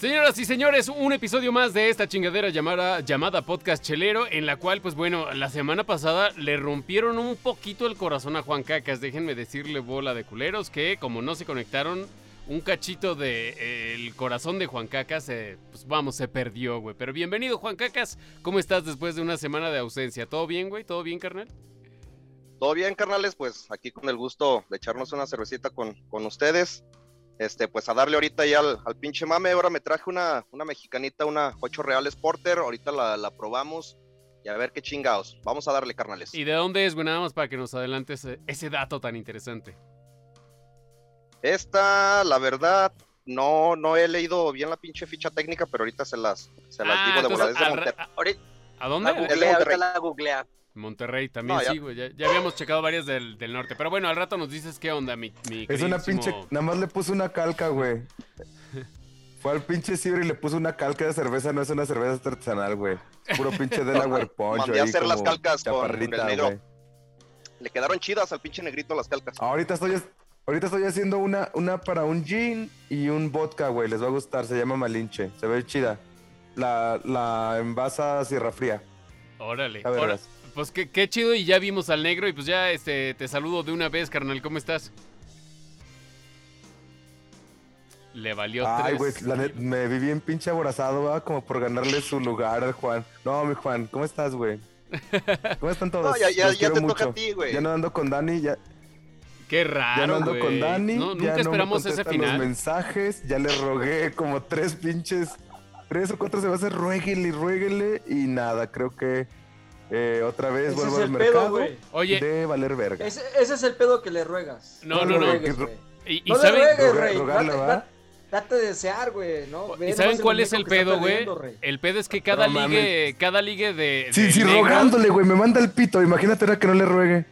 Señoras y señores, un episodio más de esta chingadera llamada, llamada Podcast Chelero, en la cual, pues bueno, la semana pasada le rompieron un poquito el corazón a Juan Cacas. Déjenme decirle bola de culeros que como no se conectaron, un cachito de eh, corazón de Juan Cacas, pues vamos, se perdió, güey. Pero bienvenido, Juan Cacas. ¿Cómo estás después de una semana de ausencia? ¿Todo bien, güey? ¿Todo bien, carnal? Todo bien, carnales, pues aquí con el gusto de echarnos una cervecita con, con ustedes este, pues a darle ahorita ya al, pinche mame. Ahora me traje una, una mexicanita, una 8 reales porter. Ahorita la, probamos y a ver qué chingados. Vamos a darle, carnales. ¿Y de dónde es, güey? Nada más para que nos adelantes ese, dato tan interesante. Esta, la verdad, no, no he leído bien la pinche ficha técnica, pero ahorita se las, se las digo de volada. ¿A, dónde? ahorita la googlea. Monterrey también, sí, güey. Ya, habíamos checado varias del, norte. Pero bueno, al rato nos dices qué onda, mi, mi Es una pinche. Nada más le puso una calca, güey. Fue al pinche ciber y le puso una calca de cerveza, no es una cerveza artesanal, güey. Puro pinche Delaware Punch. Mandé a hacer las calcas con el negro. Le quedaron chidas al pinche negrito las calcas. Ahorita estoy, ahorita estoy haciendo una, una para un gin y un vodka, güey. Les va a gustar, se llama Malinche. Se ve chida. La, la envasa Sierra Fría. Órale. Órale. Pues qué, chido y ya vimos al negro y pues ya este, te saludo de una vez, carnal. ¿Cómo estás? Le valió Ay, güey, me vi bien pinche aborazado, ¿va? Como por ganarle su lugar al Juan. No, mi Juan, ¿cómo estás, güey? ¿Cómo están todos? No, ya, ya, ya te toca a ti, güey. Ya no ando con Dani, ya... Qué raro, Ya no ando con Dani, no, nunca ya esperamos me ese final. los mensajes, ya le rogué como tres pinches... Tres o cuatro se va a hacer rueguele y rueguele y nada, creo que eh, otra vez vuelvo al mercado pedo, Oye, de valer verga. Ese, es el pedo que le ruegas. No, no, no. y, no le ruegues, rey. Date, de desear, güey, ¿no? ¿Y saben cuál es el pedo, güey? El pedo es que cada ligue, cada ligue de. Sí, sí, rogándole, güey. Me manda el pito. Imagínate ahora que no le ruegue.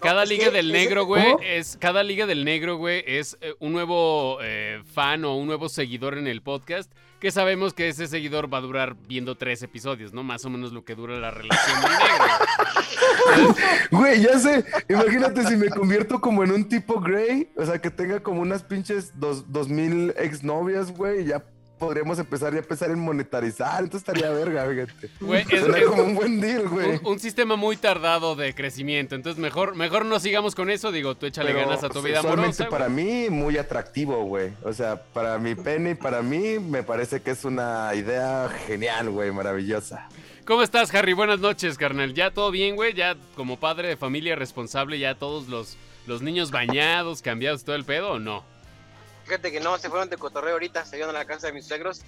Cada liga del negro, güey, es cada liga del negro, güey, es eh, un nuevo eh, fan o un nuevo seguidor en el podcast que sabemos que ese seguidor va a durar viendo tres episodios, ¿no? Más o menos lo que dura la relación del negro. Güey, ya sé. Imagínate si me convierto como en un tipo Grey, o sea, que tenga como unas pinches dos, dos mil exnovias, güey, y ya podríamos empezar ya a empezar en monetarizar. Entonces estaría verga, fíjate. Güey, es, como un buen deal, güey. Un, sistema muy tardado de crecimiento. Entonces mejor, mejor no sigamos con eso. Digo, tú échale ganas a tu vida amorosa. para mí, muy atractivo, güey. O sea, para mi pene y para mí, me parece que es una idea genial, güey, maravillosa. ¿Cómo estás, Harry? Buenas noches, carnal. ¿Ya todo bien, güey? ¿Ya como padre de familia responsable, ya todos los, los niños bañados, cambiados, todo el pedo o no? Fíjate que no, se fueron de cotorreo ahorita, se iban a la casa de mis suegros.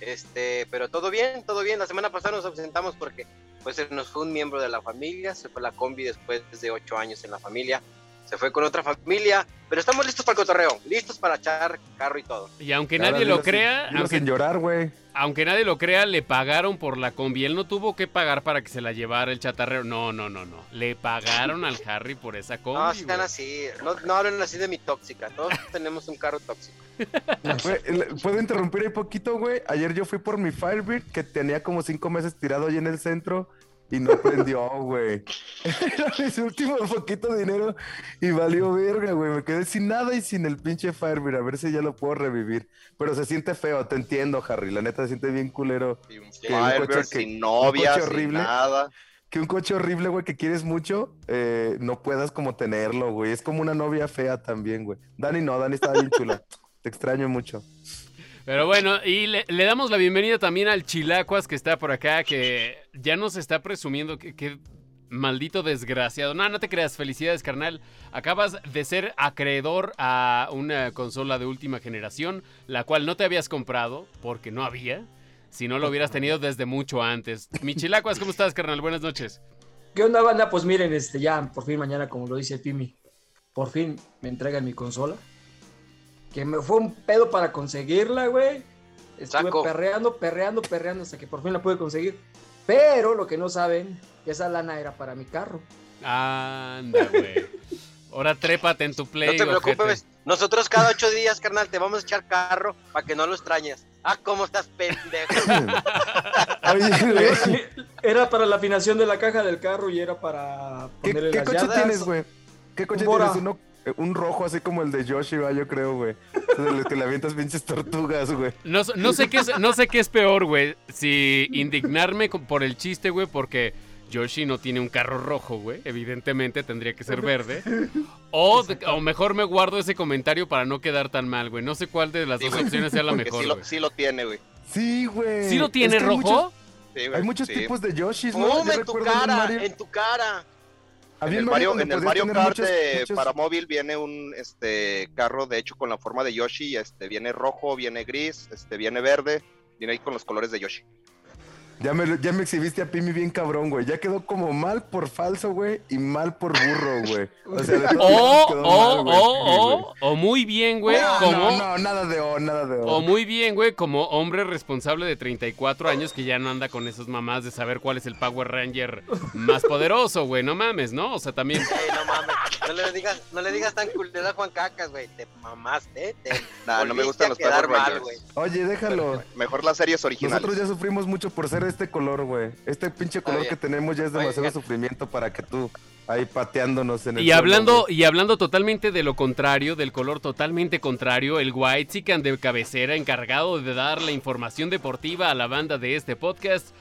Este, pero todo bien, todo bien. La semana pasada nos ausentamos porque pues nos fue un miembro de la familia, se fue la combi después de ocho años en la familia se fue con otra familia, pero estamos listos para el cotorreo, listos para echar carro y todo. Y aunque nadie lo crea, aunque, llorar, güey. Aunque nadie lo crea, le pagaron por la combi. Él no tuvo que pagar para que se la llevara el chatarrero. No, no, no, no. Le pagaron al Harry por esa combi. No, están así. No, no hablen así de mi tóxica. Todos tenemos un carro tóxico. ¿Puedo interrumpir un poquito, güey? Ayer yo fui por mi Firebird que tenía como cinco meses tirado ahí en el centro y no prendió, güey. Era mi último poquito de dinero y valió verga, güey. Me quedé sin nada y sin el pinche Firebird. A ver si ya lo puedo revivir. Pero se siente feo, te entiendo, Harry. La neta se siente bien culero. Y un Firebird sin novia, sin nada. Que un coche horrible, güey, que quieres mucho, eh, no puedas como tenerlo, güey. Es como una novia fea también, güey. Dani no, Dani está bien chula. Te extraño mucho. Pero bueno, y le, damos la bienvenida también al Chilacuas que está por acá, que ya nos está presumiendo que, maldito desgraciado. No, no te creas, felicidades, carnal. Acabas de ser acreedor a una consola de última generación, la cual no te habías comprado porque no había. Si no lo hubieras tenido desde mucho antes. Mi Chilacuas, ¿cómo estás, carnal? Buenas noches. ¿Qué onda, banda? Pues miren, este, ya por fin mañana, como lo dice Pimi, por fin me entregan mi consola que me fue un pedo para conseguirla, güey. Estuve perreando, perreando, perreando hasta que por fin la pude conseguir. Pero lo que no saben, que esa lana era para mi carro. Anda, güey. Ahora trépate en tu play. No te preocupes. Nosotros cada ocho días, carnal, te vamos a echar carro para que no lo extrañes. Ah, ¿cómo estás, pendejo? era para la afinación de la caja del carro y era para ponerle ¿Qué, ¿qué coche tienes, güey? ¿Qué coche tienes? Un rojo así como el de Yoshi, va, yo creo, güey. De los que le avientas pinches tortugas, güey. No, no, sé qué es, no sé qué es peor, güey. Si indignarme por el chiste, güey, porque Yoshi no tiene un carro rojo, güey. Evidentemente tendría que ser verde. O, o, mejor me guardo ese comentario para no quedar tan mal, güey. No sé cuál de las dos opciones sea la mejor. Sí lo, sí lo, tiene, güey. Sí, güey. ¿Sí lo tiene rojo? Hay muchos tipos de Yoshis, ¿no? en tu cara, en tu cara. En el Mario, en el Mario Kart para móvil viene un este carro de hecho con la forma de Yoshi, este viene rojo, viene gris, este viene verde, viene ahí con los colores de Yoshi. Ya me, ya me exhibiste a Pimi bien cabrón, güey. Ya quedó como mal por falso, güey, y mal por burro, güey. O sea, de o, o, o, o, muy bien, güey. No, como, no, no, nada de o, nada de o. O muy bien, güey, como hombre responsable de 34 años que ya no anda con esas mamás de saber cuál es el Power Ranger más poderoso, güey. No mames, ¿no? O sea, también. Ey, no mames. No le digas, no le digas tan culera a Juan Cacas, güey. Te mamaste, te. Nah, no me gustan los Power Rangers. Mal, Oye, déjalo. Mejor las series originales. Nosotros ya sufrimos mucho por ser este color, güey. Este pinche color que tenemos ya es demasiado sufrimiento para que tú ahí pateándonos en el Y hablando y hablando totalmente de lo contrario, del color totalmente contrario, el White Chicken de cabecera encargado de dar la información deportiva a la banda de este podcast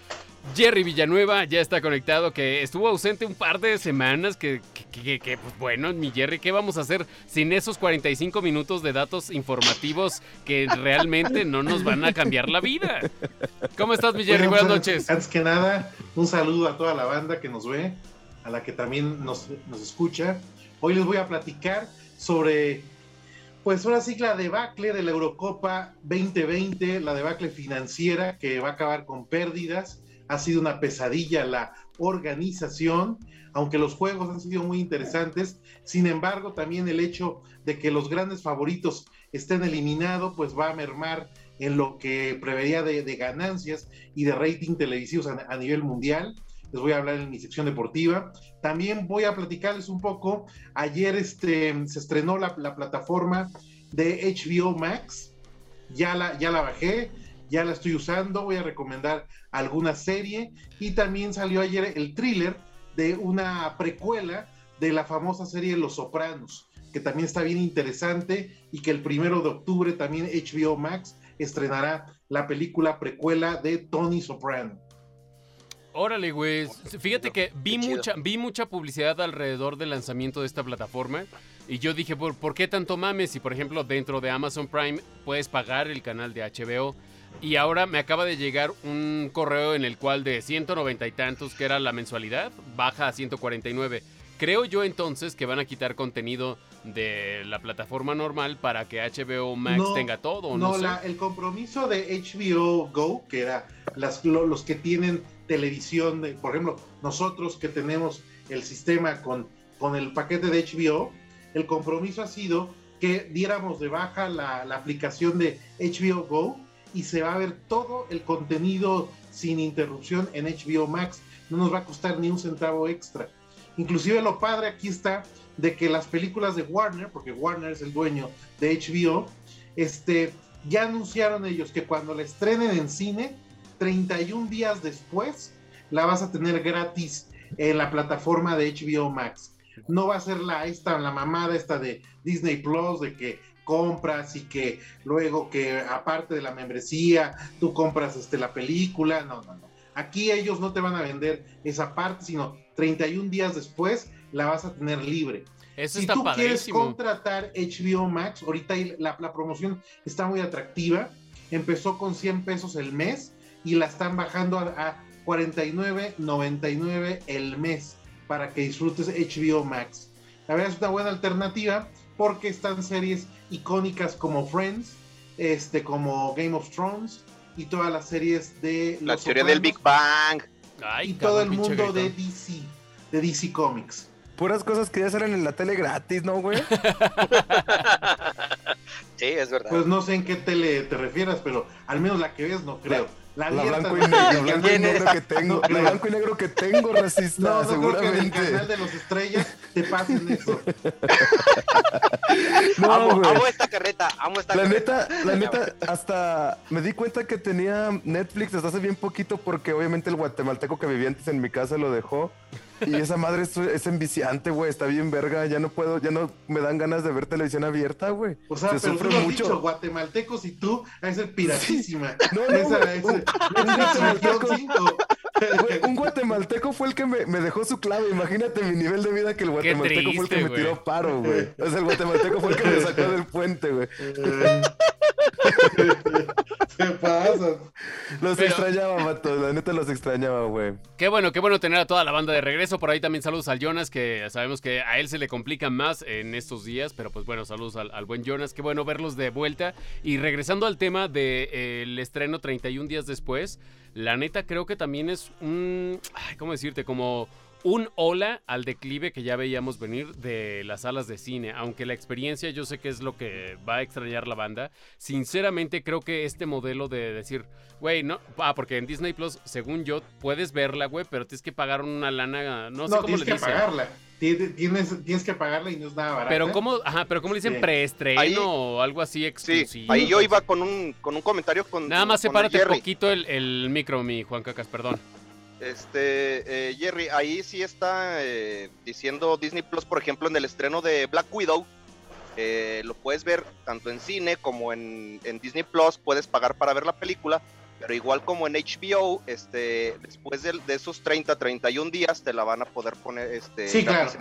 Jerry Villanueva ya está conectado, que estuvo ausente un par de semanas, que, que, que, pues bueno, mi Jerry, ¿qué vamos a hacer sin esos 45 minutos de datos informativos que realmente no nos van a cambiar la vida? ¿Cómo estás, mi Jerry? Buenas noches. Antes que nada, un saludo a toda la banda que nos ve, a la que también nos, nos escucha. Hoy les voy a platicar sobre, pues ahora sí, la debacle de la Eurocopa 2020, la debacle financiera que va a acabar con pérdidas ha sido una pesadilla la organización, aunque los juegos han sido muy interesantes, sin embargo también el hecho de que los grandes favoritos estén eliminados, pues va a mermar en lo que preveía de, ganancias y de rating televisivos a, nivel mundial. Les voy a hablar en mi sección deportiva. También voy a platicarles un poco. Ayer este, se estrenó la, la plataforma de HBO Max. Ya la, ya la bajé ya la estoy usando, voy a recomendar alguna serie y también salió ayer el thriller de una precuela de la famosa serie Los Sopranos, que también está bien interesante y que el primero de octubre también HBO Max estrenará la película precuela de Tony Soprano. Órale, güey. Fíjate que vi mucha, vi mucha publicidad alrededor del lanzamiento de esta plataforma. Y yo dije, ¿por, ¿por qué tanto mames? Si, por ejemplo, dentro de Amazon Prime puedes pagar el canal de HBO y ahora me acaba de llegar un correo en el cual de 190 y tantos, que era la mensualidad, baja a 149. Creo yo entonces que van a quitar contenido de la plataforma normal para que HBO Max tenga todo. No, no el compromiso de HBO Go, que era las, los que tienen televisión, por ejemplo, nosotros que tenemos el sistema con, con el paquete de HBO, el compromiso ha sido que diéramos de baja la, la aplicación de HBO Go y se va a ver todo el contenido sin interrupción en HBO Max. No nos va a costar ni un centavo extra. Inclusive lo padre aquí está de que las películas de Warner, porque Warner es el dueño de HBO, este, ya anunciaron ellos que cuando la estrenen en cine, 31 días después, la vas a tener gratis en la plataforma de HBO Max. No va a ser la, esta, la mamada esta de Disney Plus, de que compras y que luego que aparte de la membresía tú compras este, la película. No, no, no. Aquí ellos no te van a vender esa parte, sino 31 días después la vas a tener libre. Eso si tú quieres contratar HBO Max, ahorita la, la promoción está muy atractiva. Empezó con 100 pesos el mes y la están bajando a, a 49.99 el mes para que disfrutes HBO Max. La verdad es una buena alternativa porque están series icónicas como Friends, este, como Game of Thrones y todas las series de la teoría del Big Bang y todo el mundo de DC, de DC Comics. Puras cosas que ya salen en la tele gratis, ¿no, güey? sí, es verdad. Pues no sé en qué tele te refieras, pero al menos la que ves no creo. La, blanco y, negro, que tengo, la blanco y negro que tengo, racista, no, no seguramente. Creo que en el canal de los estrellas te pasen eso. no, amo, amo, esta carreta, amo esta la carreta. Neta, la neta, hasta me di cuenta que tenía Netflix hasta hace bien poquito porque obviamente el guatemalteco que vivía antes en mi casa lo dejó. Y esa madre es, es enviciante, güey. Está bien verga. Ya no puedo, ya no me dan ganas de ver televisión abierta, güey. O sea, pero tú lo has mucho. dicho, guatemaltecos y tú, a ser piratísima. No, no, esa, ese, un, guatemalteco, un guatemalteco fue el que me, me, dejó su clave. Imagínate mi nivel de vida que el guatemalteco fue el que me tiró paro, güey. O sea, el guatemalteco fue el que me sacó del puente, güey. ¿Qué pasa? Los extrañaba, Mato. La neta los extrañaba, güey. Qué bueno, qué bueno tener a toda la banda de regreso. Por ahí también saludos al Jonas, que sabemos que a él se le complica más en estos días. Pero pues bueno, saludos al, buen Jonas. Qué bueno verlos de vuelta. Y regresando al tema del de, estreno 31 días después, la neta creo que también es un. ¿Cómo decirte? Como un hola al declive que ya veíamos venir de las salas de cine. Aunque la experiencia yo sé que es lo que va a extrañar la banda. Sinceramente creo que este modelo de decir, güey, no, ah, porque en Disney Plus, según yo, puedes verla, güey, pero tienes que pagar una lana, no sé cómo le dicen. que pagarla. Tienes, tienes que pagarla y no es nada barato. Pero cómo, ajá, pero cómo le dicen preestreno o algo así exclusivo. Sí, ahí yo iba con un, con un comentario con Nada más sepárate un poquito el, el micro, mi Juan Cacas, perdón. Este, eh, Jerry, ahí sí está eh, diciendo Disney Plus, por ejemplo, en el estreno de Black Widow. Eh, lo puedes ver tanto en cine como en, Disney Plus. Puedes pagar para ver la película, pero igual como en HBO, este, después de, esos 30, 31 días, te la van a poder poner. Este, sí, claro.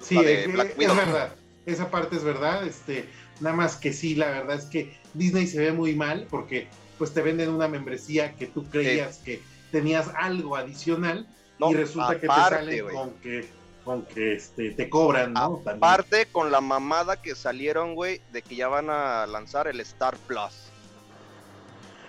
Sí, es, verdad. Esa parte es verdad. Este, nada más que sí, la verdad es que Disney se ve muy mal porque pues te venden una membresía que tú creías que tenías algo adicional y resulta que te salen con que con que este, te cobran, ¿no? Aparte con la mamada que salieron, güey, de que ya van a lanzar el Star Plus.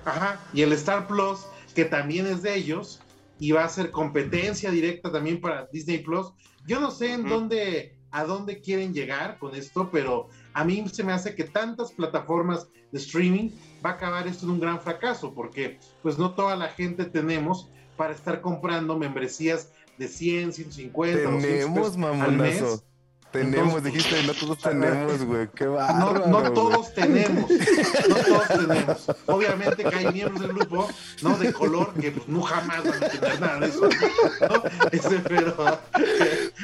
Ajá, y el Star Plus, que también es de ellos, y va a ser competencia directa también para Disney Plus. Yo no sé en dónde, a dónde quieren llegar con esto, pero a mí se me hace que tantas plataformas de streaming va a acabar esto en un gran fracaso, porque pues no toda la gente tenemos para estar comprando membresías de 100, 150, tenemos, mamonazo. Tenemos, dijiste, no todos tenemos, güey. Qué no, no todos tenemos. No todos tenemos. Obviamente que hay miembros del grupo, ¿no? De color, que pues no jamás van a tener nada de eso. ¿no? Pero.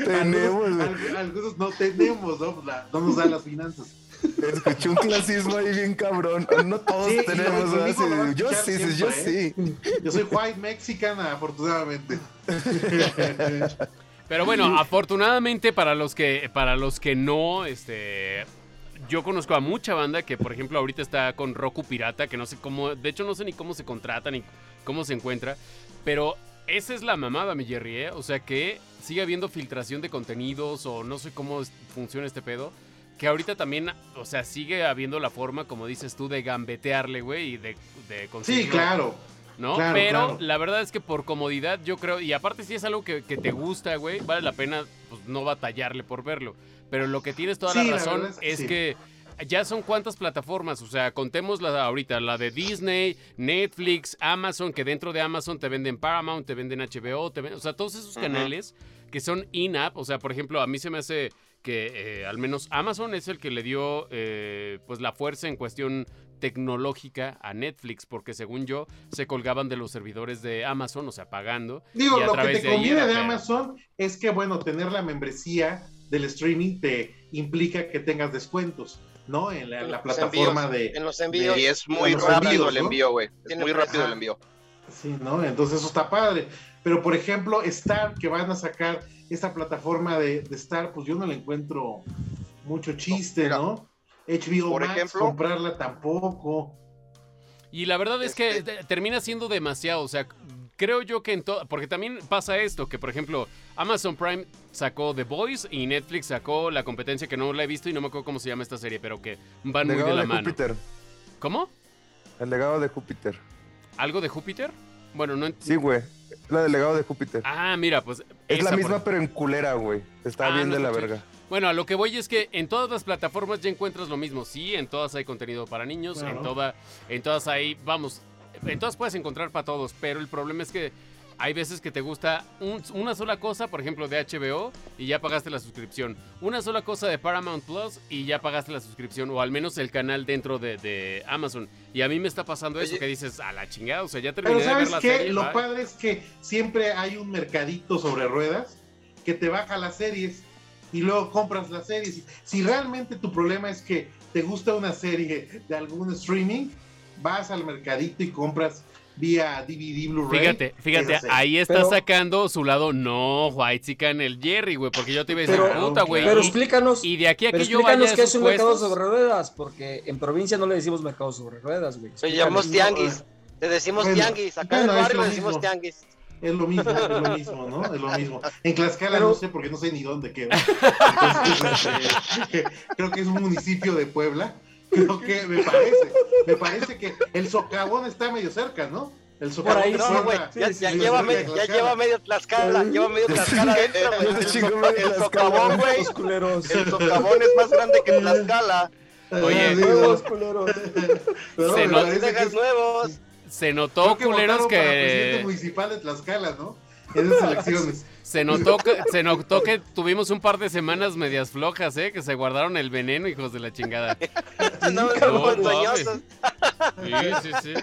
Tenemos, algunos, algunos, no tenemos, ¿no? La, no nos dan las finanzas. Escuché un clasismo ahí bien cabrón. No todos tenemos. yo sí, yo ¿eh? sí. Yo soy white mexican, afortunadamente. Pero bueno, afortunadamente para los que para los que no, este yo conozco a mucha banda que, por ejemplo, ahorita está con Roku Pirata, que no sé cómo, de hecho no sé ni cómo se contrata ni cómo se encuentra, pero esa es la mamada, mi Jerry, ¿eh? O sea que sigue habiendo filtración de contenidos o no sé cómo funciona este pedo que ahorita también, o sea, sigue habiendo la forma, como dices tú, de gambetearle, güey, y de, de conseguir. Sí, claro. ¿No? Pero la verdad es que por comodidad, yo creo, y aparte si es algo que, te gusta, güey, vale la pena pues, no batallarle por verlo. Pero lo que tienes toda la razón es, que ya son cuántas plataformas, o sea, contemos la ahorita, la de Disney, Netflix, Amazon, que dentro de Amazon te venden Paramount, te venden HBO, te o sea, todos esos canales que son in-app, o sea, por ejemplo, a mí se me hace que eh, al menos Amazon es el que le dio eh, pues la fuerza en cuestión tecnológica a Netflix, porque según yo se colgaban de los servidores de Amazon, o sea, pagando. Digo, lo que te conviene de Amazon es que, bueno, tener la membresía del streaming te implica que tengas descuentos. ¿no? En la, plataforma de. En los envíos. y es muy rápido el envío, güey. Es muy rápido el envío. Sí, ¿no? Entonces eso está padre. Pero, por ejemplo, Star, que van a sacar esta plataforma de, Star, pues yo no le encuentro mucho chiste, ¿no? HBO por Max, ejemplo, comprarla tampoco. Y la verdad es que este termina siendo demasiado, o sea, creo yo que en todo, porque también pasa esto, que por ejemplo Amazon Prime sacó The Boys y Netflix sacó la competencia que no la he visto y no me acuerdo cómo se llama esta serie, pero que van muy de la mano. Júpiter. ¿Cómo? El legado de Júpiter. ¿Algo de Júpiter? Bueno, no Sí, güey. La del legado de Júpiter. Ah, mira, pues. Es la misma, pero en culera, güey. Está ah, bien de la verga. Bueno, a lo que voy es que en todas las plataformas ya encuentras lo mismo. Sí, en todas hay contenido para niños, en, toda, en todas hay, vamos, en todas puedes encontrar para todos, pero el problema es que hay veces que te gusta un- una sola cosa, por ejemplo, de HBO y ya pagaste la suscripción. Una sola cosa de Paramount Plus y ya pagaste la suscripción, o al menos el canal dentro de, de Amazon. Y a mí me está pasando eso, Oye. que dices, a la chingada, o sea, ya terminé Pero de ver ¿sabes la qué? serie. Lo bye". padre es que siempre hay un mercadito sobre ruedas que te baja las series y luego compras las series. Si realmente tu problema es que te gusta una serie de algún streaming, vas al mercadito y compras vía DVD Blu-ray. Fíjate, fíjate, serie. ahí está Pero- sacando su lado no white en el Jerry, güey, porque yo te iba a decir, Pero- puta, güey. Pero explícanos, Y de aquí a pero que yo vaya a explícanos qué es un mercado sobre ruedas, porque en provincia no le decimos mercado sobre ruedas, güey. Lo llamamos tianguis. Te decimos Bueno, tianguis. Acá en el barrio le decimos tianguis. Es lo mismo, es lo mismo, ¿no? Es lo mismo. En Tlaxcala Pero- no sé porque no sé ni dónde queda. Entonces, este, creo que es un municipio de Puebla. Creo que me parece. Me parece que el socavón está medio cerca, ¿no? El socavón ahí No, güey, ya, sí, ya sí, lleva sí, me- de ya lleva medio Tlaxcala, lleva medio Tlaxcala güey. Se El, medio socavón, güey. El socavón es más grande que Tlaxcala. Oye, ¿no? culeros. Pero Se nos- Dejas nuevos. Se creo notó, que culeros, votaron para presidente que municipal de Tlaxcala, ¿no? Esas elecciones. se notó que se notó que tuvimos un par de semanas medias flojas, ¿eh? Que se guardaron el veneno, hijos de la chingada. No, mames. sueñosos. Sí, sí, sí.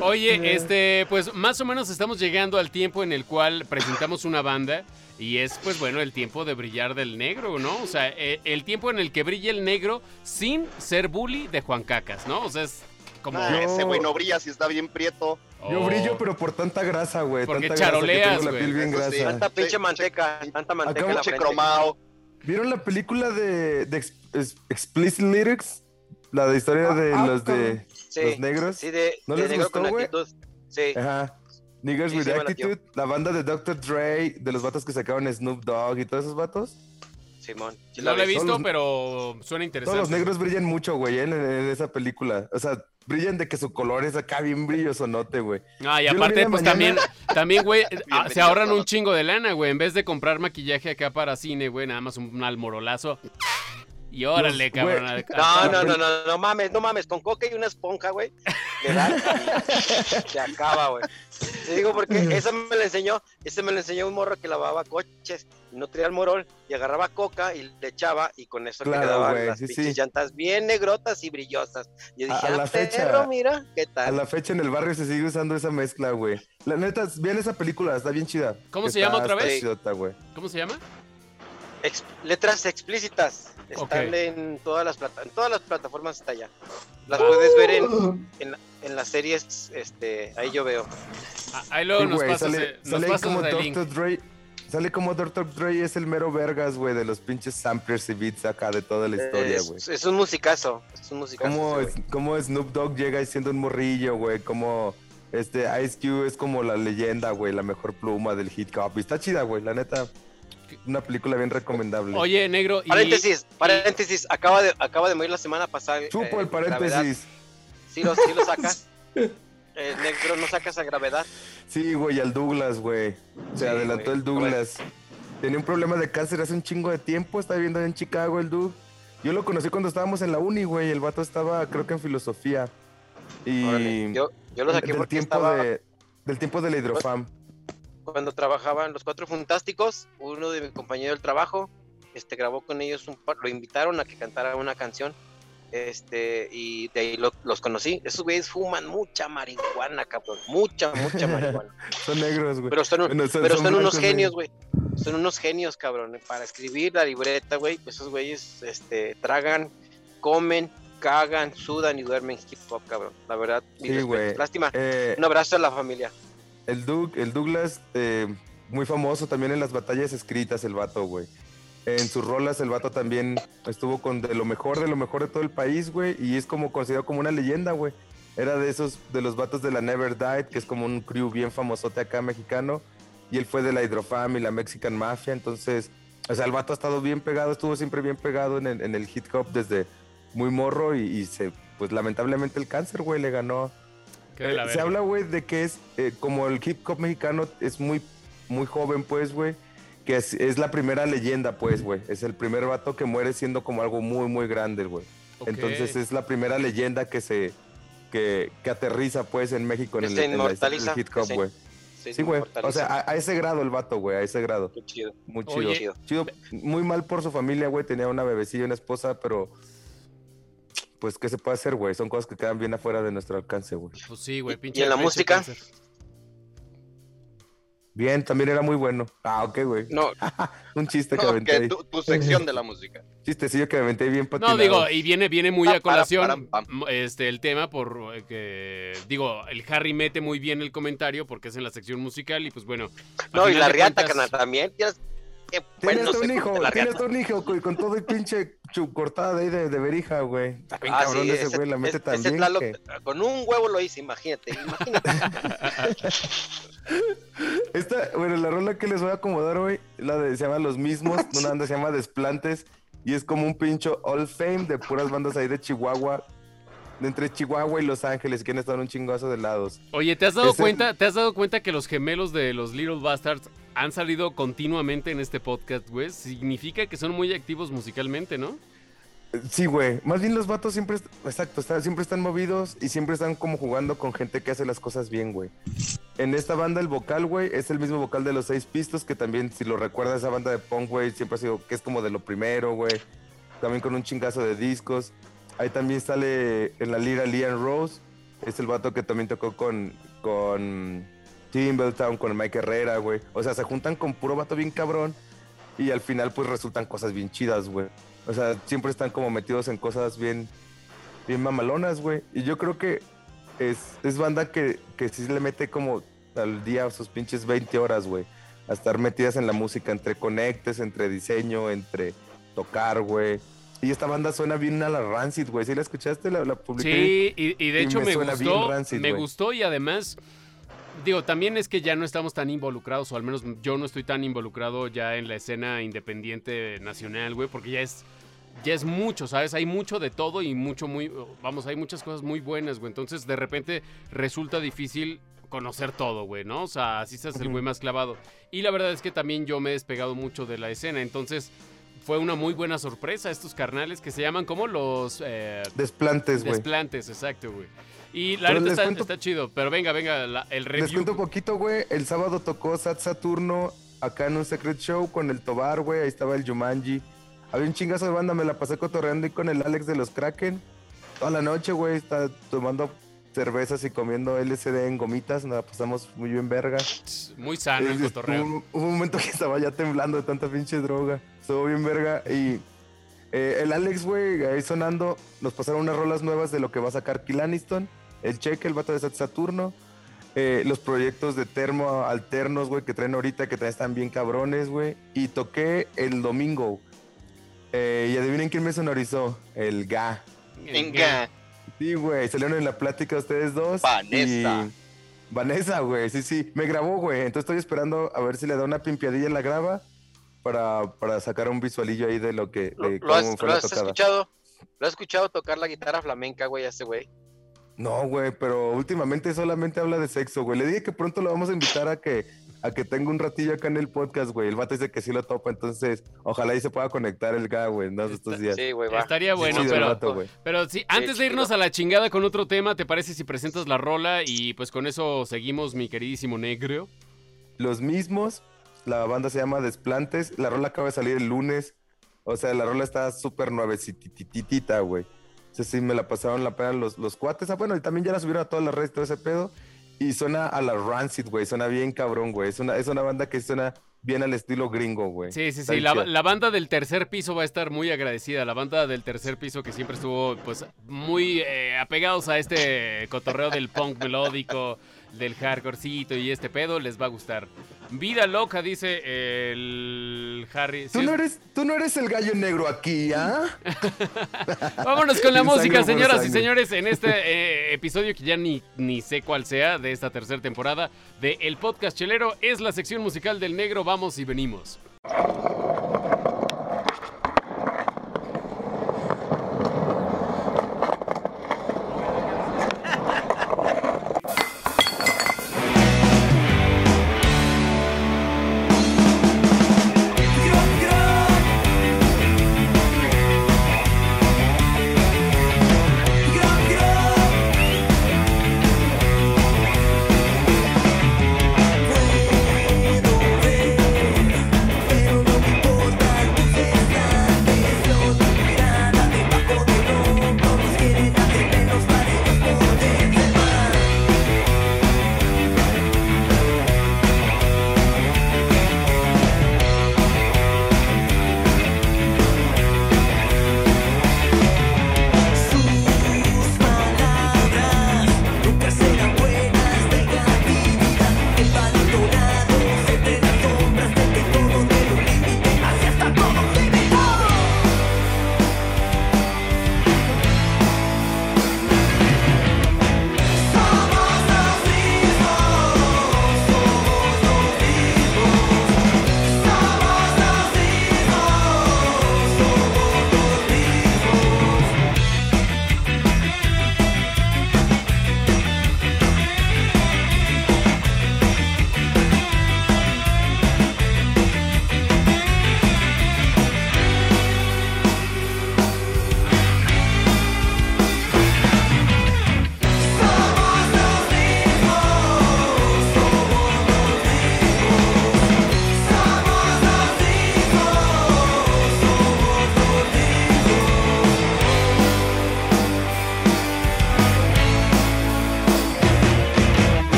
Oye, este, pues más o menos estamos llegando al tiempo en el cual presentamos una banda y es, pues bueno, el tiempo de brillar del negro, ¿no? O sea, eh, el tiempo en el que brilla el negro sin ser bully de Juan Cacas, ¿no? O sea, es como... Ah, ese güey no brilla si está bien prieto. Yo Oh. brillo, pero por tanta grasa, güey. Porque tanta grasa que charoleas, tengo la güey. piel bien Eso sí. grasa. Tanta pinche Sí, manteca, tanta manteca en la Pinche frente. cromado. ¿Vieron la película de, de Ex- Ex- Explicit Lyrics? La de historia de Ah, ah, los de Sí, los negros. sí, de, ¿No de les negro gustó, con güey? Sí. Ajá. Niggers Sí, with Attitude, la banda de Dr. Dre, de los vatos que sacaban Snoop Dogg y todos esos vatos. Simón. sí No la he vi. visto, los- pero suena interesante. Todos los negros brillan mucho, güey, en, en esa película. O sea, brillan de que su color es acá bien brillosonote, güey. Ah, y Yo aparte, pues mañana. también, también, güey, ah, se ahorran un chingo de lana, güey. En vez de comprar maquillaje acá para cine, güey, nada más un almorolazo. Y órale, cabrón. No, no, no, no, no mames, no mames, con coca y una esponja, güey. Le se acaba, güey. Te digo porque eso me lo enseñó, ese me lo enseñó un morro que lavaba coches y no traía el morol y agarraba coca y le echaba y con eso Claro, le quedaban güey, las sí, pinches sí. llantas bien negrotas y brillosas. Yo A- dije, a la ah, fecha- perro, mira, ¿qué A tal? la fecha en el barrio se sigue usando esa mezcla, güey. La neta, vean esa película, está bien chida. ¿Cómo se Está- llama otra vez? chidota. ¿Cómo se llama? Ex- letras explícitas. Están Ok. en todas las plata en todas las plataformas está ya. Las puedes ver en, en, la- en las series, este, ahí yo veo. Ah, Ahí luego Sí, nos güey, pasas, sale, eh, nos sale ahí pasas como. Dr. Dre. Sale como Dr. Dre es el mero vergas, güey, de los pinches samplers y beats acá de toda la historia, güey. es, es un musicazo, es un musicazo. Ese como Snoop Dogg llega siendo un morrillo, güey. Como este Ice Cube es como la leyenda, güey, la mejor pluma del hip hop. Y está chida, güey, la neta. Una película bien recomendable. Oye, negro, y... Paréntesis, paréntesis, acaba de, acaba de morir la semana pasada. Chupo eh, el Gravedad. paréntesis. Sí lo, sí lo sacas. Eh, negro, no sacas a gravedad. Sí, güey, al Douglas, güey. Se Sí, adelantó güey. el Douglas. Tenía un problema de cáncer hace un chingo de tiempo. Estaba viviendo en Chicago el Doug. Yo lo conocí cuando estábamos en la uni, güey. El vato estaba, creo que en filosofía. Y Órale, Yo, yo lo saqué del porque tiempo estaba de, del tiempo de la hidrofam. Cuando trabajaban los cuatro fantásticos, uno de mi compañero del trabajo, este grabó con ellos un par, lo invitaron a que cantara una canción. Este, y de ahí lo- los conocí. Esos güeyes fuman mucha marihuana, cabrón. Mucha, mucha marihuana. Son negros, güey. Pero son, Bueno, son- pero son son unos genios, güey. Son unos genios, cabrón. Para escribir la libreta, güey, pues esos güeyes este, tragan, comen, cagan, sudan y duermen hip hop, cabrón. La verdad, Sí. Lástima. Eh, Un abrazo a la familia. El, Doug, el Douglas, eh, muy famoso también en las batallas escritas, el vato, güey. En sus rolas, el vato también estuvo con de lo mejor, de lo mejor de todo el país, güey. Y es como considerado como una leyenda, güey. Era de esos, de los vatos de la Never Died, que es como un crew bien famosote acá mexicano. Y él fue de la Hydrofam y la Mexican Mafia. Entonces, o sea, el vato ha estado bien pegado, estuvo siempre bien pegado en el, en el hip hop desde muy morro. Y, y se, pues lamentablemente el cáncer, güey, le ganó eh, se habla, güey, de que es eh, como el hip hop mexicano es muy, muy joven, pues, güey. Que es, es la primera leyenda, pues, güey. Es el primer vato que muere siendo como algo muy, muy grande, güey. Entonces es la primera leyenda que se, que, que aterriza pues en México en el, en la- el hip hop, güey. Sí, güey. O sea, a, a ese grado el vato, güey, a ese grado. Qué chido. Muy chido. Oye. Chido. Muy mal por su familia, güey. Tenía una bebecilla y una esposa, pero. Pues, ¿qué se puede hacer, güey? Son cosas que quedan bien afuera de nuestro alcance, güey. Pues sí, güey, ¿Y- pinche. y en la música? cáncer. Bien, también era muy bueno. Ah, ok, güey. No, Un chiste que No, aventé que tu, tu sección de la música. Chistecillo que aventé bien No, patinado. digo, y viene, viene muy a para, colación para, este, el tema por eh, que, digo, el Harry mete muy bien el comentario porque es en la sección musical y pues bueno. no, y la riata, cuentas- carnal, también. Tienes, qué Tienes bueno un hijo, tienes un hijo güey, con todo el pinche cortada de ahí de, de verija, güey. Está bien Ah, cabrón sí, ese güey, la mete ese Tlaloc, que- Con un huevo lo hice, imagínate. imagínate. Esta, bueno, la rola que les voy a acomodar hoy, la de, se llama Los Mismos, una banda se llama Desplantes, y es como un pincho all fame de puras bandas ahí de Chihuahua, de entre Chihuahua y Los Ángeles, que han estado un chingazo de lados. Oye, ¿te has dado Ese- cuenta? ¿Te has dado cuenta que los gemelos de los Little Bastards han salido continuamente en este podcast, güey? Significa que son muy activos musicalmente, ¿no? Sí, güey. Más bien los vatos siempre, exacto, está- siempre están movidos y siempre están como jugando con gente que hace las cosas bien, güey. En esta banda el vocal, güey, es el mismo vocal de los seis pistos, que también, si lo recuerdas, esa banda de punk, güey, siempre ha sido, que es como de lo primero, güey. También con un chingazo de discos. Ahí también sale en la lira Liam Rose, es el vato que también tocó con, con Timbertown, con Mike Herrera, güey. O sea, se juntan con puro vato bien cabrón y al final pues resultan cosas bien chidas, güey. O sea, siempre están como metidos en cosas bien, bien mamalonas, güey. Y yo creo que es, es banda que, que sí le mete como al día sus pinches 20 horas, güey. A estar metidas en la música, entre conectes, entre diseño, entre tocar, güey. Y esta banda suena bien a la Rancid, güey. ¿Sí la escuchaste? La, la publiqué. Sí, y, y de y hecho me me, gustó. rancid, me gustó y además, digo, también es que ya no estamos tan involucrados, o al menos yo no estoy tan involucrado ya en la escena independiente nacional, güey, porque ya es. Ya es mucho, ¿sabes? Hay mucho de todo y mucho muy... Vamos, hay muchas cosas muy buenas, güey. Entonces, de repente, resulta difícil conocer todo, güey, ¿no? O sea, así hace el güey más clavado. Y la verdad es que también yo me he despegado mucho de la escena. Entonces, fue una muy buena sorpresa estos carnales que se llaman como los... eh, Desplantes, güey. Desplantes, exacto, güey. Y la neta les está, cuento- está chido, pero venga, venga, la- el Les review. cuento un poquito, güey. El sábado tocó Sat Saturno acá en un Secret Show con el Tobar, güey. Ahí estaba el Jumanji. Había un chingazo de banda, me la pasé cotorreando y con el Alex de los Kraken. Toda la noche, güey, está tomando cervezas y comiendo LSD en gomitas. Nos pasamos muy bien, verga. Muy sano el cotorreo. Hubo, hubo un momento que estaba ya temblando de tanta pinche droga. Estuvo bien verga. Y eh, el Alex, güey, ahí sonando, nos pasaron unas rolas nuevas de lo que va a sacar Kilaniston. El Cheque, el vato de Sat- Saturno. eh, los proyectos de termo alternos, güey, que traen ahorita, que traen están bien cabrones, güey. Y toqué el domingo. Eh, y adivinen quién me sonorizó. El Ga. Venga. Sí, güey, salieron en la plática ustedes dos. Vanessa. y- Vanessa, güey, sí, sí. Me grabó, güey. Entonces estoy esperando a ver si le da una pimpiadilla en la graba para, para sacar un visualillo ahí de lo que ¿Lo, de lo has, cómo fue lo la has tocada. escuchado? ¿Lo has escuchado tocar la guitarra flamenca, güey, a ese güey? No, güey, pero últimamente solamente habla de sexo, güey. Le dije que pronto lo vamos a invitar a que a que tenga un ratillo acá en el podcast, güey. El vato dice que sí lo topa, entonces ojalá ahí se pueda conectar el ga, güey, en estos días. Sí, güey, va. Estaría bueno, pero, pero sí, antes de irnos a la chingada con otro tema, ¿te parece si presentas la rola y pues con eso seguimos, mi queridísimo negro? Los mismos, la banda se llama Desplantes, la rola acaba de salir el lunes, o sea, la rola está súper nuevecititita, güey. Sea, sí, me la pasaron la pena los, los cuates, ah, bueno, y también ya la subieron a todas las redes, todo ese pedo, y suena a la Rancid, güey, suena bien cabrón, güey, es una, es una banda que suena bien al estilo gringo, güey. Sí, sí, sí. La, la banda del tercer piso va a estar muy agradecida. La banda del tercer piso que siempre estuvo, pues, muy eh, apegados a este cotorreo del punk melódico, del hardcorecito y este pedo, les va a gustar. Vida loca, dice el Harry. Tú Sí, no, eres, tú no eres el gallo negro aquí, ¿ah? Vámonos con la música, señoras y señores, en este eh, episodio que ya ni, ni sé cuál sea de esta tercera temporada de El Podcast Chelero. Es la sección musical del negro. Vamos y venimos.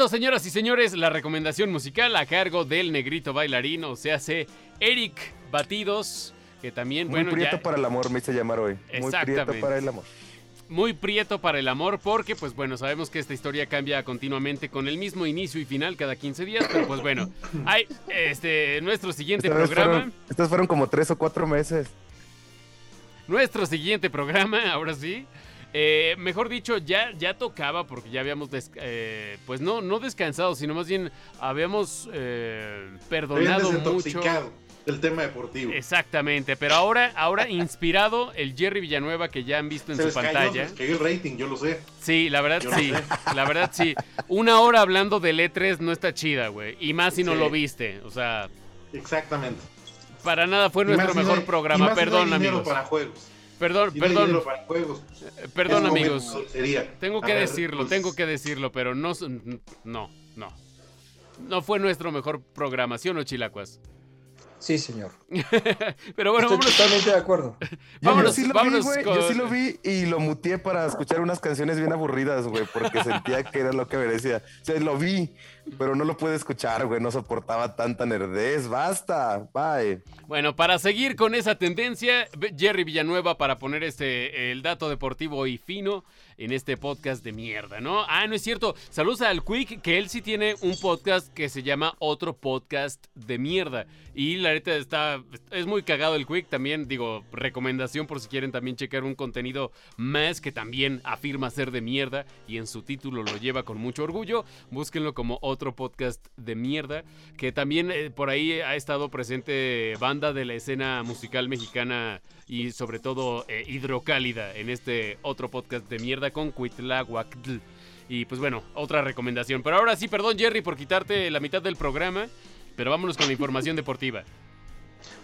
Esto, señoras y señores, la recomendación musical a cargo del negrito bailarín, o sea, hace Eric Batidos, que también, Muy bueno, prieto ya... para el amor, me hice llamar hoy. Muy prieto para el amor. muy prieto para el amor porque pues bueno, sabemos que esta historia cambia continuamente con el mismo inicio y final cada 15 días, pero pues bueno, hay este nuestro siguiente Esta programa, fueron- estos fueron como tres o cuatro meses. nuestro siguiente programa, ahora sí. Eh, mejor dicho, ya, ya tocaba porque ya habíamos, eh, pues no, no descansado, sino más bien habíamos eh, perdonado mucho. del tema deportivo. Exactamente, pero ahora, ahora inspirado el Jerry Villanueva que ya han visto en se su les cayó, se pantalla. les cayó el rating, yo lo sé. Sí, la verdad Yo sí. La verdad sí. Una hora hablando del E3 no está chida, güey. Y más si no lo viste. O sea, Exactamente. para nada fue nuestro si no mejor hay- programa. no Perdón, dinero amigos. para juegos. Perdón, no perdón. para juegos. Perdón, amigos. Tengo que ver, decirlo, pues, tengo que decirlo, pero no, no, no. No fue nuestro mejor programación, ¿o Chilacuas? Sí, señor. Pero bueno, Estoy vámonos. totalmente de acuerdo. Yo, Vámonos, yo sí lo vámonos vi, güey. con- Yo sí lo vi y lo muteé para escuchar unas canciones bien aburridas, güey, porque sentía que era lo que merecía. O sea, lo vi, pero no lo pude escuchar, güey. No soportaba tanta nerdez. Basta. Bye. Bueno, para seguir con esa tendencia, Jerry Villanueva para poner este el dato deportivo y fino en este podcast de mierda, ¿no? Ah, no es cierto. Saludos al Quick, que él sí tiene un podcast que se llama Otro Podcast de Mierda. Y la neta está. Es muy cagado el Quick. También, digo, recomendación por si quieren también checar un contenido más que también afirma ser de mierda. Y en su título lo lleva con mucho orgullo. Búsquenlo como Otro Podcast de Mierda. Que también eh, por ahí ha estado presente banda de la escena musical mexicana y sobre todo eh, hidrocálida en este otro podcast de mierda con Cuitláhuactl. Y pues bueno, otra recomendación. Pero ahora sí, perdón Jerry por quitarte la mitad del programa, pero vámonos con la información deportiva.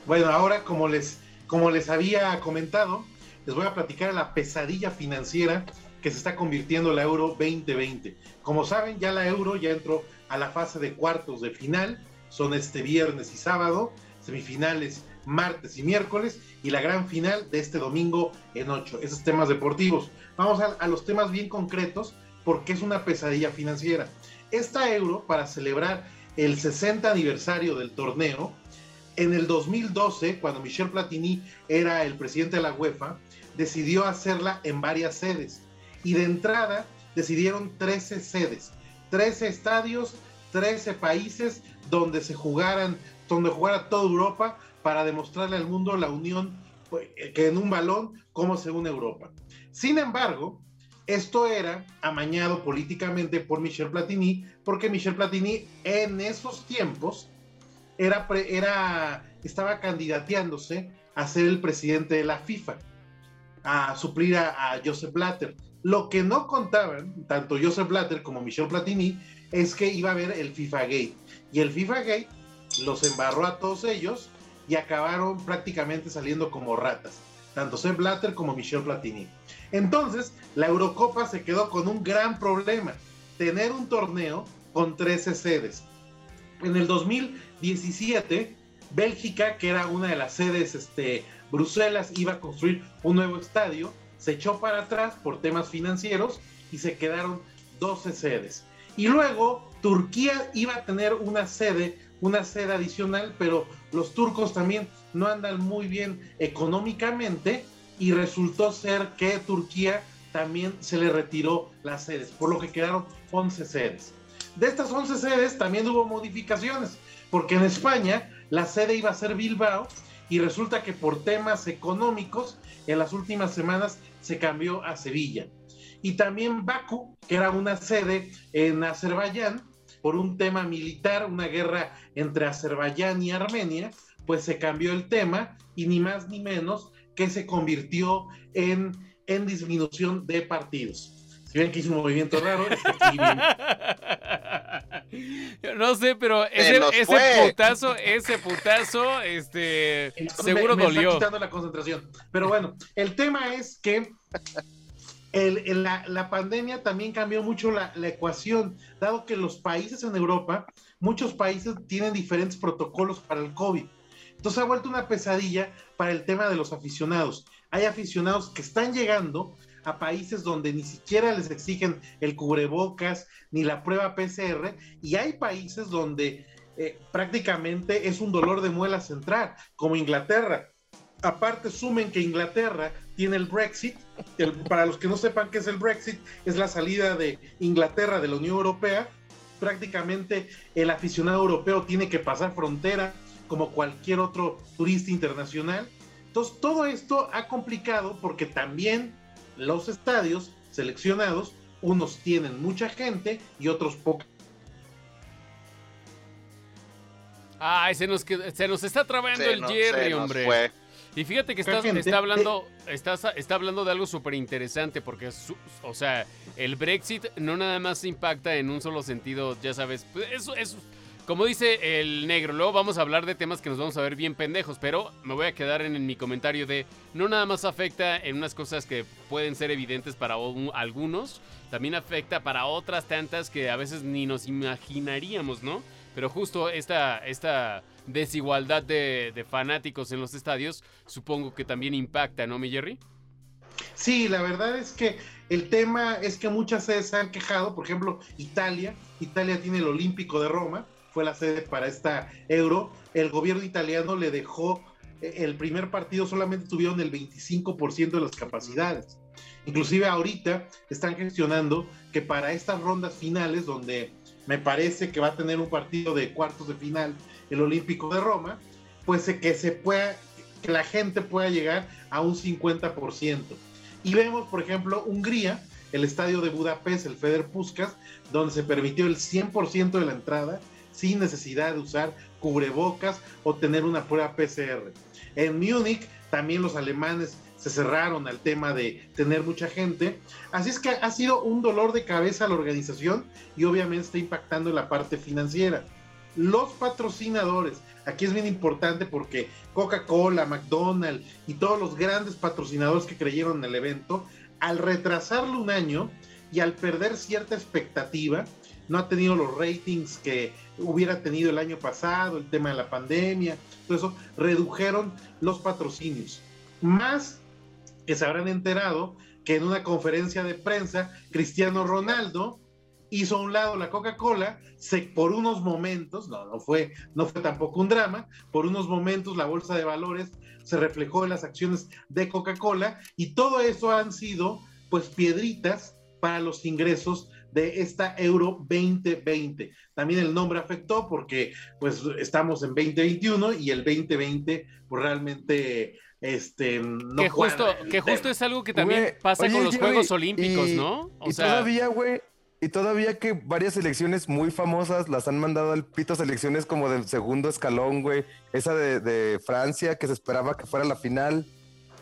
Bueno, ahora como les, como les había comentado, les voy a platicar la pesadilla financiera que se está convirtiendo la Euro 2020. Como saben, ya la Euro ya entró a la fase de cuartos de final. Son este viernes y sábado, semifinales martes y miércoles y la gran final de este domingo en ocho. Esos temas deportivos. Vamos a, a los temas bien concretos porque es una pesadilla financiera. Esta Euro, para celebrar el 60 aniversario del torneo, en el 2012, cuando Michel Platini era el presidente de la UEFA, decidió hacerla en varias sedes. Y de entrada decidieron 13 sedes, 13 estadios, 13 países donde se jugaran, donde jugara toda Europa para demostrarle al mundo la unión, pues, que en un balón, cómo se une Europa. Sin embargo, esto era amañado políticamente por Michel Platini, porque Michel Platini en esos tiempos era, era, estaba candidateándose a ser el presidente de la FIFA, a suplir a, a Joseph Blatter. Lo que no contaban, tanto Joseph Blatter como Michel Platini, es que iba a haber el FIFA Gate. Y el FIFA Gate los embarró a todos ellos y acabaron prácticamente saliendo como ratas, tanto Sepp Blatter como Michel Platini. Entonces, la Eurocopa se quedó con un gran problema, tener un torneo con 13 sedes. En el 2017, Bélgica, que era una de las sedes, este, Bruselas, iba a construir un nuevo estadio, se echó para atrás por temas financieros y se quedaron 12 sedes. Y luego Turquía iba a tener una sede, una sede adicional, pero los turcos también no andan muy bien económicamente y resultó ser que Turquía también se le retiró las sedes, por lo que quedaron 11 sedes. De estas 11 sedes también hubo modificaciones, porque en España la sede iba a ser Bilbao y resulta que por temas económicos en las últimas semanas se cambió a Sevilla. Y también Bakú, que era una sede en Azerbaiyán, por un tema militar, una guerra entre Azerbaiyán y Armenia, pues se cambió el tema y ni más ni menos que se convirtió en, en disminución de partidos. Si ven que hizo un movimiento raro, No sé, pero ese, putazo, ese putazo, este, Entonces, seguro me- me está dolió. quitando la concentración. Pero bueno, el tema es que el- el- la, la pandemia también cambió mucho la, la ecuación, dado que los países en Europa, muchos países tienen diferentes protocolos para el COVID. Entonces ha vuelto una pesadilla para el tema de los aficionados. Hay aficionados que están llegando a países donde ni siquiera les exigen el cubrebocas ni la prueba PCR, y hay países donde eh, prácticamente es un dolor de muela central, como Inglaterra. Aparte, sumen que Inglaterra tiene el Brexit. para los que no sepan qué es el Brexit, es la salida de Inglaterra de la Unión Europea. Prácticamente el aficionado europeo tiene que pasar frontera como cualquier otro turista internacional. Entonces, todo esto ha complicado porque también los estadios seleccionados, unos tienen mucha gente y otros poca Ay, se nos, se nos está trabando el Jerry, hombre. Y fíjate que está, está hablando, está hablando de algo súper interesante, porque, o sea, el Brexit no nada más impacta en un solo sentido, ya sabes, pues, eso es, como dice el negro, luego vamos a hablar de temas que nos vamos a ver bien pendejos, pero me voy a quedar en, mi comentario de, no nada más afecta en unas cosas que pueden ser evidentes para algunos, también afecta para otras tantas que a veces ni nos imaginaríamos, ¿no? Pero justo esta, esta desigualdad de, fanáticos en los estadios supongo que también impacta, ¿no, mi Jerry? Sí, la verdad es que el tema es que muchas sedes se han quejado, por ejemplo, Italia, Italia tiene el Olímpico de Roma, fue la sede para esta Euro, el gobierno italiano le dejó eh, el primer partido solamente tuvieron el 25% de las capacidades. Inclusive ahorita están gestionando que para estas rondas finales donde me parece que va a tener un partido de cuartos de final el Olímpico de Roma, pues que se pueda, que la gente pueda llegar a un 50%. Y vemos, por ejemplo, Hungría, el estadio de Budapest, el Feder Puskas, donde se permitió el 100% de la entrada sin necesidad de usar cubrebocas o tener una prueba PCR. En Múnich también los alemanes se cerraron al tema de tener mucha gente. Así es que ha sido un dolor de cabeza a la organización y obviamente está impactando en la parte financiera. Los patrocinadores, aquí es bien importante porque Coca-Cola, McDonald's y todos los grandes patrocinadores que creyeron en el evento, al retrasarlo un año y al perder cierta expectativa, no ha tenido los ratings que hubiera tenido el año pasado, el tema de la pandemia, todo eso, redujeron los patrocinios. Más que se habrán enterado que en una conferencia de prensa, Cristiano Ronaldo hizo a un lado la Coca-Cola, se, por unos momentos, no, no fue, no fue tampoco un drama, por unos momentos la bolsa de valores se reflejó en las acciones de Coca-Cola y todo eso han sido pues piedritas para los ingresos de esta Euro 2020. También el nombre afectó porque pues estamos en 2021 y el 2020 pues realmente este no que justo que justo es algo que también pasa con los Juegos Olímpicos, ¿no? y todavía, güey, y todavía que varias selecciones muy famosas las han mandado al pito selecciones como del segundo escalón, güey. Esa de, Francia que se esperaba que fuera la final.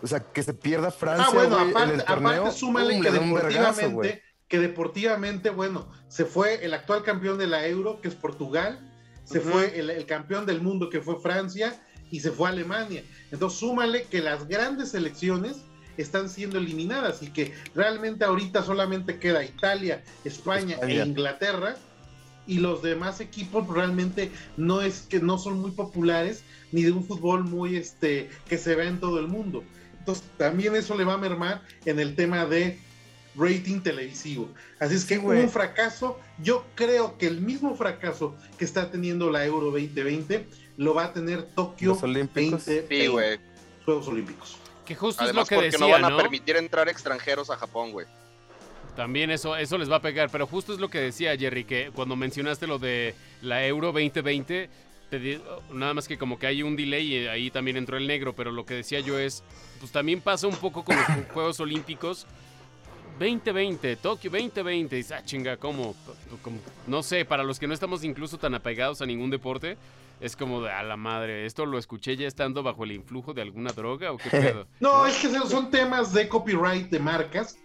O sea, que se pierda Francia, ah, en el torneo. súmale que deportivamente, que deportivamente, bueno, se fue el actual campeón de la Euro, que es Portugal, se fue el, campeón del mundo, que fue Francia, y se fue a Alemania. Entonces, súmale que las grandes selecciones están siendo eliminadas y que realmente ahorita solamente queda Italia, España, e Inglaterra y los demás equipos realmente no es que no son muy populares ni de un fútbol muy este que se ve en todo el mundo. Entonces también eso le va a mermar en el tema de rating televisivo. Así es que un fracaso. Yo creo que el mismo fracaso que está teniendo la Euro 2020 lo va a tener Tokio 2020. Juegos Olímpicos. Que justo es lo que porque no van a permitir entrar extranjeros a Japón, güey. También eso, eso les va a pegar, pero justo es lo que decía Jerry, que cuando mencionaste lo de la Euro 2020, nada más que como que hay un delay y ahí también entró el negro, pero lo que decía yo es, pues también pasa un poco con los Juegos Olímpicos. 2020, Tokio 2020, y ah, chinga, ¿cómo? No sé, para los que no estamos incluso tan apegados a ningún deporte, es como de a la madre, ¿esto lo escuché ya estando bajo el influjo de alguna droga o qué pedo? no, es que son temas de copyright de marcas.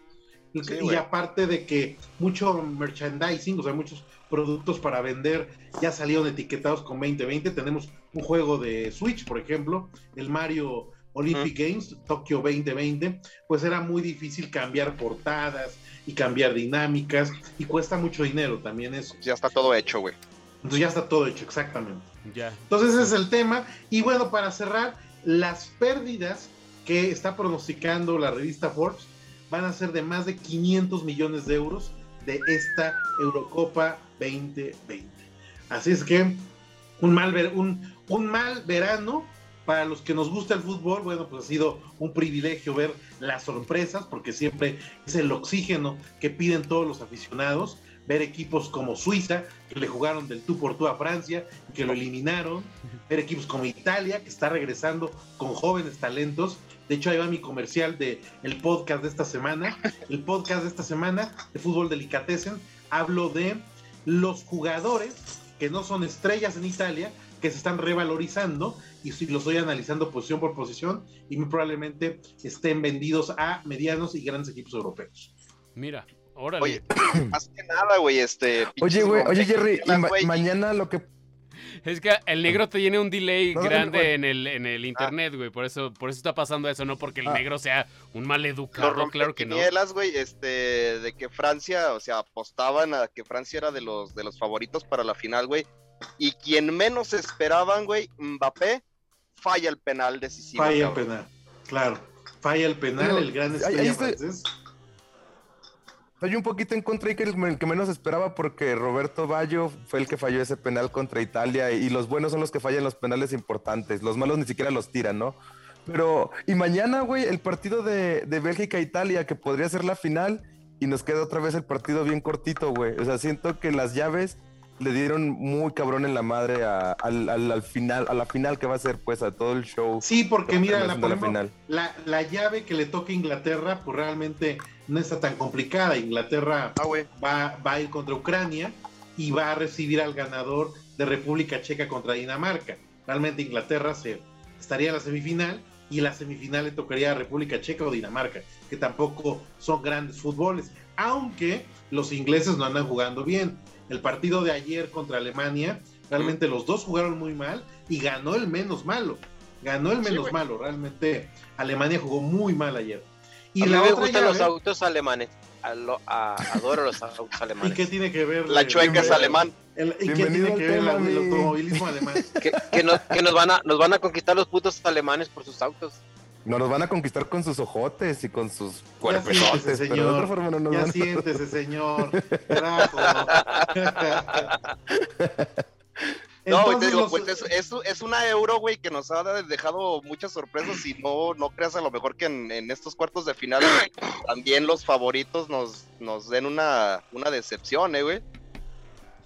y aparte de que mucho merchandising, o sea, muchos productos para vender ya salieron etiquetados con 2020. Tenemos un juego de Switch, por ejemplo, el Mario Olympic Games, Tokio 2020, pues era muy difícil cambiar portadas y cambiar dinámicas y cuesta mucho dinero también eso. Ya está todo hecho, güey. Entonces ya está todo hecho, exactamente. Entonces ese es el tema. Y bueno, para cerrar, las pérdidas que está pronosticando la revista Forbes van a ser de más de 500 millones de euros de esta Eurocopa 2020. Así es que un mal, un, un mal verano para los que nos gusta el fútbol, bueno, pues ha sido un privilegio ver las sorpresas, porque siempre es el oxígeno que piden todos los aficionados. Ver equipos como Suiza, que le jugaron del tú por tú a Francia que lo eliminaron. Ver equipos como Italia, que está regresando con jóvenes talentos. De hecho, ahí va mi comercial de el podcast de esta semana. El podcast de esta semana de Fútbol Delicatessen. Hablo de los jugadores que no son estrellas en Italia, que se están revalorizando y los estoy analizando posición por posición y muy probablemente estén vendidos a medianos y grandes equipos europeos. Mira, órale. Oye, más que nada, güey, este... Oye, güey, oye, Jerry, y mañana lo que... Es que el negro te tiene un delay grande en el, en el internet, güey. Por eso, por eso está pasando eso, no porque el ah. negro sea un mal educado, claro que no. güey, este, de que Francia, o sea, apostaban a que Francia era de los, de los favoritos para la final, güey. Y quien menos esperaban, güey, Mbappé, falla el penal decisivo. Falla el penal, claro. Falla el penal, el gran estrella francés. Estoy un poquito en contra y que el que menos esperaba porque Roberto Baggio fue el que falló ese penal contra Italia y los buenos son los que fallan los penales importantes. Los malos ni siquiera los tiran, ¿no? Pero, y mañana, güey, el partido de, de Bélgica-Italia, que podría ser la final, y nos queda otra vez el partido bien cortito, güey. O sea, siento que las llaves le dieron muy cabrón en la madre al, final, a la final que va a ser, pues, a todo el show. Sí, porque mira, la, final. La, llave que le toca a Inglaterra, pues realmente no está tan complicada. Inglaterra ah, va, va a ir contra Ucrania y va a recibir al ganador de República Checa contra Dinamarca. Realmente Inglaterra se, estaría en la semifinal y la semifinal le tocaría a República Checa o Dinamarca, que tampoco son grandes fútboles, aunque los ingleses no andan jugando bien el partido de ayer contra Alemania, realmente los dos jugaron muy mal y ganó el menos malo. Ganó el menos malo, realmente Alemania jugó muy mal ayer. Y a mí me gustan los autos alemanes. adoro los autos alemanes. ¿Y qué tiene que ver? La chueca es alemán. ¿Y qué tiene que ver el automovilismo alemán? que, nos, que nos, van a, nos van a conquistar los putos alemanes por sus autos. No nos van a conquistar con sus ojotes y con sus señor. Pero de otra forma no nos ya siéntese, señor. No, te digo, pues es, es, una euro, güey, que nos ha dejado muchas sorpresas y no, no creas a lo mejor que en, estos cuartos de final también los favoritos nos, nos den una, una decepción, eh, güey.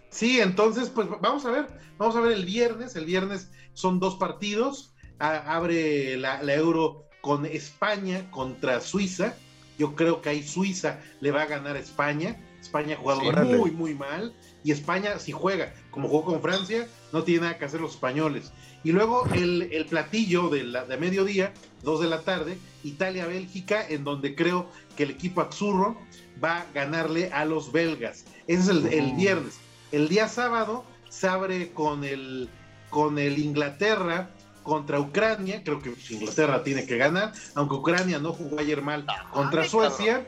Sí, entonces, pues vamos a ver, vamos a ver el viernes, el viernes son dos partidos, abre la, euro con España contra Suiza. Yo creo que ahí Suiza le va a ganar a España. España ha jugado muy, muy mal. Y España, si juega como jugó con Francia, no tiene nada que hacer los españoles. Y luego el, platillo de, la, de mediodía, dos de la tarde, Italia-Bélgica, en donde creo que el equipo Azzurro va a ganarle a los belgas. Ese es el, el viernes. El día sábado se abre con el, con el Inglaterra contra Ucrania, creo que Inglaterra tiene que ganar, aunque Ucrania no jugó ayer mal contra Suecia,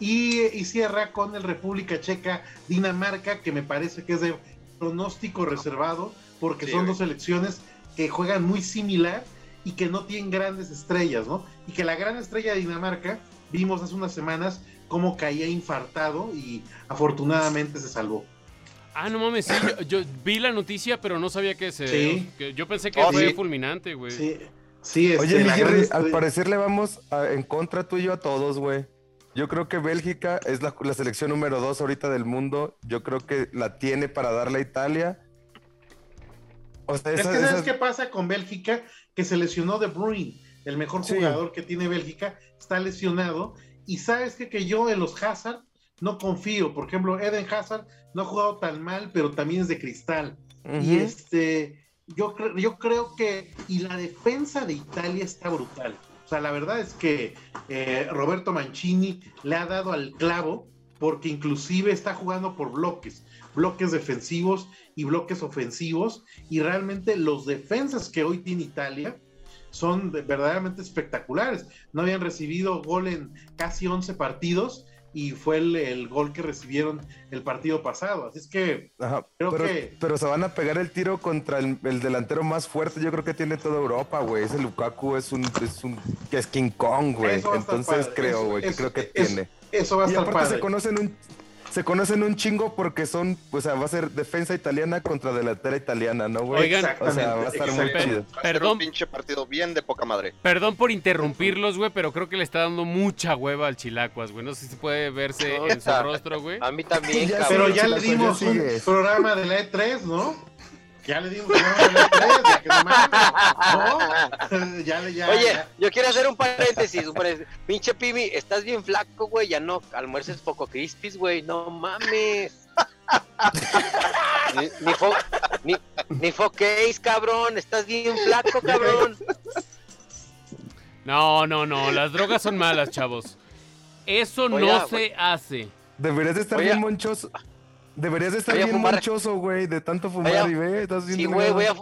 y, cierra con el República Checa, Dinamarca, que me parece que es de pronóstico reservado, porque son dos selecciones que juegan muy similar y que no tienen grandes estrellas, ¿no? Y que la gran estrella de Dinamarca, vimos hace unas semanas cómo caía infartado y afortunadamente se salvó. Ah, no mames, sí, yo, vi la noticia, pero no sabía que se. yo pensé que oh, fue fulminante, güey. Sí, sí Oye, este, al parecer le vamos en contra tuyo a todos, güey. Yo creo que Bélgica es la, selección número dos ahorita del mundo. Yo creo que la tiene para darle a Italia. O sea, es que ¿sabes qué pasa con Bélgica? Que se lesionó De Bruyne, el mejor jugador que tiene Bélgica, está lesionado. Y sabes qué? que yo en los Hazard no confío. Por ejemplo, Eden Hazard no ha jugado tan mal, pero también es de cristal. Y este, yo, yo creo que, y la defensa de Italia está brutal. O sea, la verdad es que eh, Roberto Mancini le ha dado al clavo porque inclusive está jugando por bloques, bloques defensivos y bloques ofensivos, y realmente los defensas que hoy tiene Italia son verdaderamente espectaculares. No habían recibido gol en casi 11 partidos y fue el, el gol que recibieron el partido pasado. Así es que Ajá, Creo pero, que- pero se van a pegar el tiro contra el, el delantero más fuerte. Yo creo que tiene toda Europa, güey. Ese Lukaku es un, es un, que es King Kong, güey. Entonces padre. creo, güey, que creo que eso- tiene. eso va a Y estar aparte padre. se conocen un, se conocen un chingo porque son, o sea, va a ser defensa italiana contra delantera italiana, ¿no, güey? Oigan, o sea, va a estar muy chido. Va a ser Perdón. un pinche partido bien de poca madre. Perdón por interrumpirlos, güey, pero creo que le está dando mucha hueva al Chilacuas, güey. No sé si puede verse en su rostro, güey. A mí también, Ya cabrón. Pero ya le dimos un programa de la E3, ¿no? Ya le dimos un programa de la E3, ya que no ¿no? ya le, ya, Oye, ya. yo quiero hacer un paréntesis, un paréntesis. Pinche Pimi, estás bien flaco, güey. Ya no almuerces poco crispis, güey. No mames. ni, ni, fo, ni, ni foquéis, cabrón. Estás bien flaco, cabrón. No, no, no, las drogas son malas, chavos. Eso Voy no a- se hace. Deberías de estar Voy a- bien monchoso. Deberías de estar Voy bien fumar. monchoso, güey, de tanto fumar a- y ve, estás bien Sí, güey, voy a,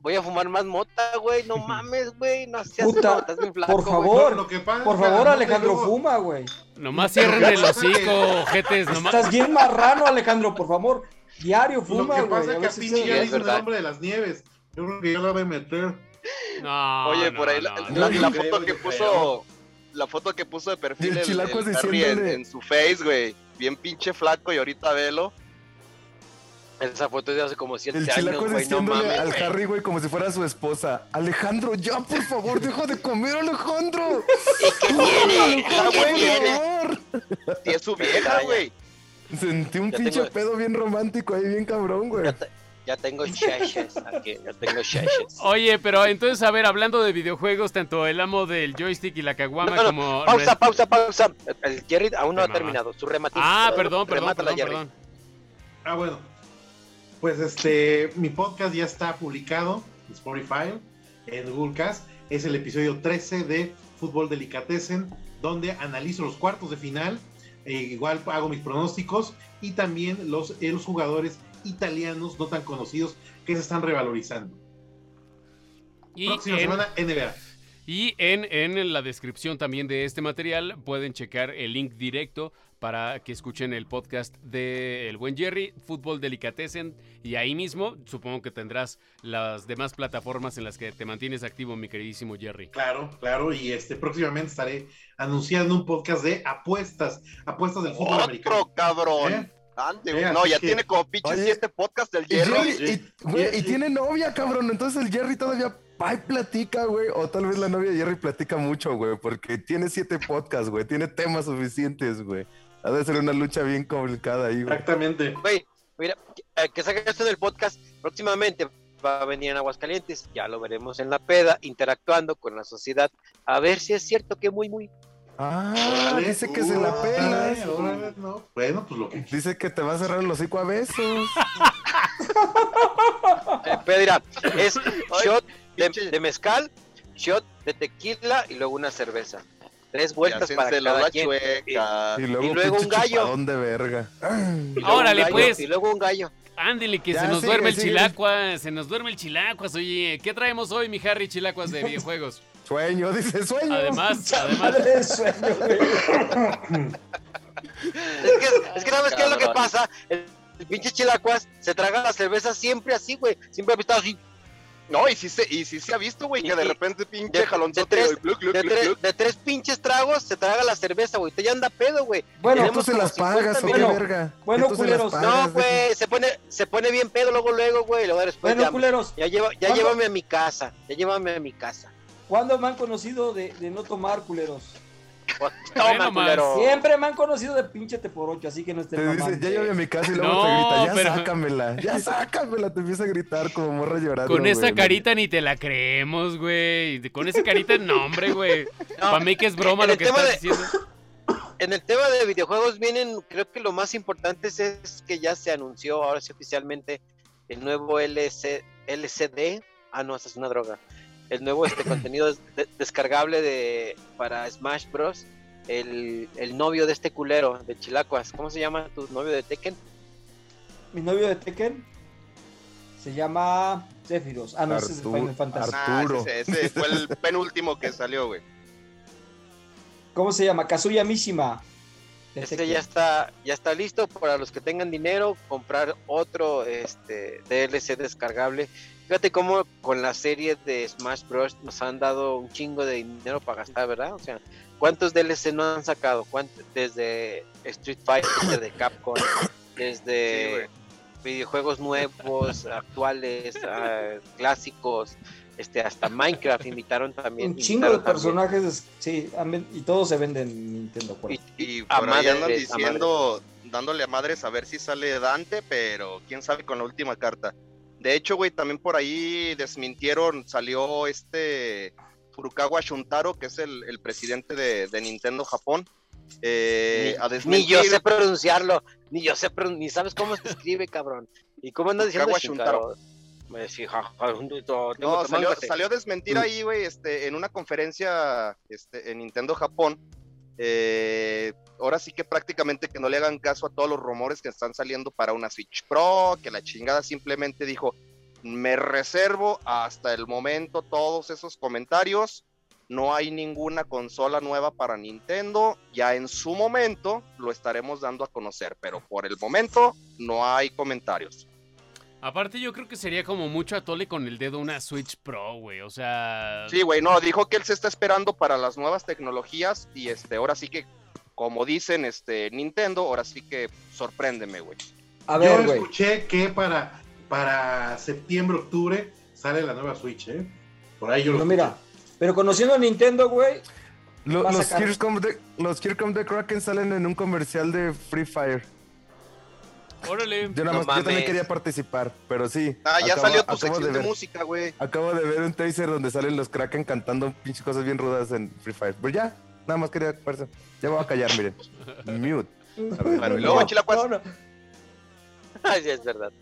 voy a fumar más mota, güey. No mames, güey. No seas Puta, estás bien flaco, por favor. Lo- lo que pasa Por que favor, Alejandro, fuma, güey. Nomás cierren el hocico, ojetes. Nomás... Estás bien marrano, Alejandro, por favor. Diario Lo fuma, que güey. pasa a es que a se- ya hizo el nombre de las nieves. Yo creo que ya la voy a meter. No, Oye, no, por ahí no, la, no. la- Yo la creo, foto que puso, la foto que puso de perfil el el, chilaco el en, en su face, güey. Bien pinche flaco y ahorita velo. Esa foto es de hace como 7 El años, güey. No diciéndole mames. al. Harry, güey, como si fuera su esposa. Alejandro, ya, por favor, deja de comer, Alejandro. ¿Y qué tiene? Ah, es su vieja, güey. Sentí un Ya pinche tengo- pedo bien romántico ahí, bien cabrón, güey. Ya, te- ya tengo shashes aquí. Ya tengo shashes. Oye, pero entonces, a ver, hablando de videojuegos, tanto el amo del joystick y la caguama No, no, como... Pausa, pausa, pausa. El Jerry aún no ha terminado. Su remate. Ah, perdón, perdón, Remátala, perdón, perdón. Ah, bueno. Pues este, mi podcast ya está publicado en Spotify, en Google Cast. Es el episodio 13 de Fútbol Delicatessen, donde analizo los cuartos de final. e igual hago mis pronósticos y también los, eh, los jugadores italianos no tan conocidos que se están revalorizando. Y Próxima en- semana, NBA. Y en, en la descripción también de este material pueden checar el link directo para que escuchen el podcast de El Buen Jerry, Fútbol Delicatessen, y ahí mismo supongo que tendrás las demás plataformas en las que te mantienes activo, mi queridísimo Jerry. Claro, claro, y este próximamente estaré anunciando un podcast de apuestas, apuestas del fútbol americano. Otro cabrón. ¿Eh? Ande, güey. no, ya que- tiene como pinches siete podcasts del Y, Jerry. Y- güey, y tiene novia, cabrón. Entonces el Jerry todavía va y platica, güey. O tal vez la novia de Jerry platica mucho, güey. Porque tiene siete podcasts, güey. Tiene temas suficientes, güey. Ha de ser una lucha bien complicada ahí, güey. Exactamente. Güey, mira, eh, que saque esto del podcast próximamente va a venir en Aguascalientes, ya lo veremos en la peda, interactuando con la sociedad, a ver si es cierto que muy, muy... Ah, dice que se la órale, no. Bueno, pues lo que Dice que te va a cerrar el hocico a besos. Eh, pero dirá, es shot de mezcal, shot de tequila y luego una cerveza. Tres Y vueltas para cada la quien. chueca. Y luego, Y luego pinche un gallo. de verga. Y luego Órale, un gallo, pues. Y luego un gallo. Ándele, que Ya, se nos sigue, duerme el sigue. chilacuas, se nos duerme el chilacuas. Oye, ¿qué traemos hoy, mi Harry Chilacuas de videojuegos? Sueño, dice sueño. Además, además. Es que, es que ¿sabes qué es lo que pasa? El, el pinche chilacuas se traga la cerveza siempre así, güey. Siempre ha estado así. No, y sí se, y sí se ha visto, güey, que de repente pinche de- jalonzote de tres- y gluc, gluc, De, tres, gluc. de tres pinches tragos se traga la cerveza, güey. Usted ya anda pedo, güey. Bueno, Tú se las 50 pagas, o qué minutos. verga. Bueno, culeros. pagas, No, güey, se pone, se pone bien pedo luego, luego, güey. Luego después bueno, ya, culeros, ya, lleva, ya llévame a mi casa. Ya llévame a mi casa. ¿cuándo me han conocido de, de no tomar, culeros? Toma. Siempre me han conocido de pinche te por ocho, así que no estén Te dice, ya llevé a mi casa y luego No, te grita, ya pero- sácamela, ya sácamela, te empieza a gritar como morra llorando. con esa güey. carita ni te la creemos, güey. Con esa carita, no, hombre, güey. Para mí que es broma lo que estás de- diciendo. En el tema de videojuegos vienen, creo que lo más importante es, es que ya se anunció ahora sí oficialmente el nuevo LC, LCD. Ah, no, esa es una droga. El nuevo este contenido des- de- descargable de para Smash Bros. El, el novio de este culero de Chilacuas. ¿Cómo se llama tu novio de Tekken? Mi novio de Tekken se llama Sephiroth. Ah, no, ese es de Artu- Final Fantasy. Artu- Ah, Arturo. ese, ese fue el penúltimo que salió, güey. ¿Cómo se llama? Kazuya Mishima. Este ya está, ya está listo para los que tengan dinero, comprar otro este, DLC descargable. Fíjate cómo con la serie de Smash Bros. nos han dado un chingo de dinero para gastar, ¿verdad? O sea, ¿cuántos DLC no han sacado? Desde Street Fighter de Capcom, desde videojuegos nuevos, actuales, ah, clásicos, este hasta Minecraft invitaron también. Un chingo de personajes, sí, y todos se venden en Nintendo. Y, por ahí andan diciendo, dándole a madres a ver si sale Dante, pero quién sabe con la última carta. De hecho, güey, también por ahí desmintieron, salió este Furukawa Shuntaro, que es el, presidente de, Nintendo Japón. Eh, ni, yo sé pronunciarlo, ni yo sé, ni sabes cómo se escribe, cabrón. ¿Y cómo andas diciendo Shuntaro? no, salió, salió, a desmentir ahí, güey, este, en una conferencia este, en Nintendo Japón. Eh, ahora sí que prácticamente que no le hagan caso a todos los rumores que están saliendo para una Switch Pro, que la chingada simplemente dijo, me reservo hasta el momento todos esos comentarios. No hay ninguna consola nueva para Nintendo. Ya en su momento lo estaremos dando a conocer, pero por el momento no hay comentarios. Aparte, yo creo que sería como mucho atole con el dedo una Switch Pro, güey. O sea. Sí, güey, no, dijo que él se está esperando para las nuevas tecnologías. Y este, ahora sí que, como dicen este Nintendo, ahora sí que sorpréndeme, güey. A ver, yo escuché que para, para septiembre, octubre sale la nueva Switch, ¿eh? Por ahí yo lo. No, mira, pero conociendo a Nintendo, güey. los, de, los de Kraken salen en un comercial de Free Fire. Órale. Yo, nada más, yo también quería participar, pero sí. Ah, ya salió tu sección de, música, güey. Acabo de ver un taser donde salen los Kraken cantando pinches cosas bien rudas en Free Fire. Pero ya, nada más quería. Ya me voy a callar, miren. Mute. A ver, bueno, y luego, Chilacuas. No, Ay, es verdad.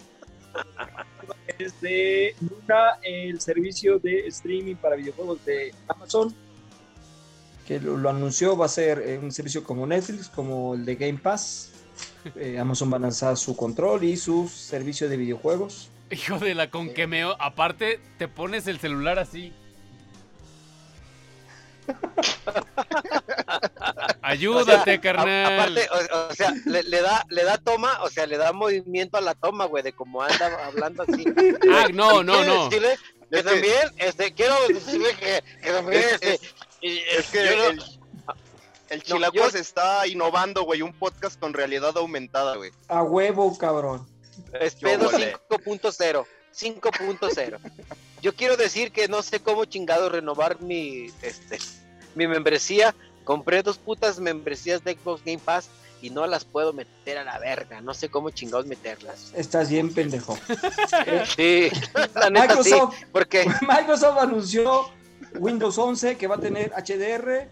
Desde Luna, el servicio de streaming para videojuegos de Amazon, que lo, lo anunció, va a ser eh, un servicio como Netflix, como el de Game Pass eh, Amazon va a lanzar su control y su servicio de videojuegos. Hijo de la con que me... Aparte, te pones el celular así. Ayúdate, carnal. aparte, o, sea, le, da, le da toma, o sea, le da movimiento a la toma, güey, de cómo anda hablando así. Ah, no, no, no. que también, este, quiero decirle que, también, este, es que el Chilacuas está innovando, güey, un podcast con realidad aumentada, güey. A huevo, cabrón. Es pedo 5.0. 5.0. Yo quiero decir que no sé cómo chingado renovar mi, este, mi membresía. Compré dos putas membresías de Xbox Game Pass y no las puedo meter a la verga. No sé cómo chingados meterlas. Estás bien pendejo. sí, la neta Microsoft, sí, porque Microsoft anunció Windows 11 que va a tener HDR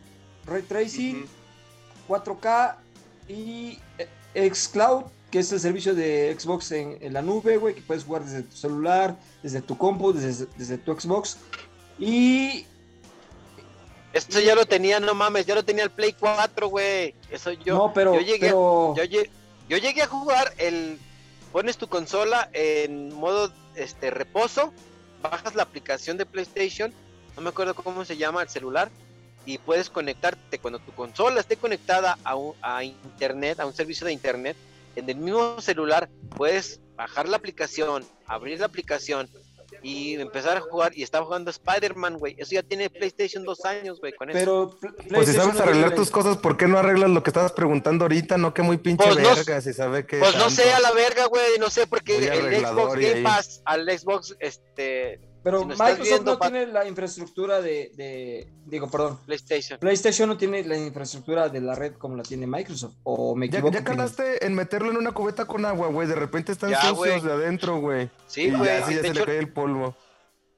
Ray Tracing, 4K y eh, Xcloud, que es el servicio de Xbox en, la nube, güey, que puedes jugar desde tu celular, desde tu compu, desde, tu Xbox. Y esto ya lo tenía, no mames, ya lo tenía el Play 4, güey. Eso yo. No, pero. Yo llegué, yo, yo, llegué a jugar el. Pones tu consola en modo este reposo, bajas la aplicación de PlayStation, no me acuerdo cómo se llama el celular, y puedes conectarte cuando tu consola esté conectada a, a internet, a un servicio de internet, en el mismo celular puedes bajar la aplicación, abrir la aplicación y empezar a jugar y estaba jugando Spider-Man, güey. Eso ya tiene PlayStation dos años, güey, con Pero, Pues si sabes arreglar tus cosas, ¿por qué no arreglas lo que estabas preguntando ahorita? No, que muy pinche pues verga, si sabe que... Pues no sé a la verga, güey, no sé, porque el Xbox Game Pass, al Xbox, este, pero Microsoft no tiene la infraestructura de, digo, perdón. PlayStation. PlayStation no tiene la infraestructura de la red como la tiene Microsoft. O me equivoco. Ya, calaste en meterlo en una cubeta con agua, güey. De repente están sucios de adentro, güey. Sí, güey. Así ya se le cae el polvo.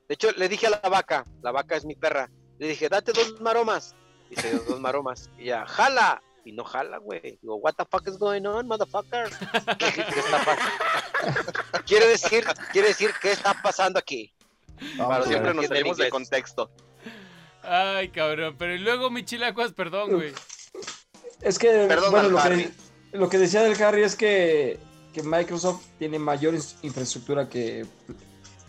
De hecho, le dije a la vaca, la vaca es mi perra. Le dije, date dos maromas. Y se dio dos maromas. Y ya, jala. Y no jala, güey. Digo, what the fuck is going on, motherfucker? ¿Qué, quiere decir, quiere decir, ¿qué está pasando aquí? Para siempre nos salimos de contexto. Ay, cabrón. Pero y luego, mi chilacuas, perdón, güey. Es que, bueno, lo que, lo que, decía del Harry es que, que Microsoft tiene mayor infraestructura que,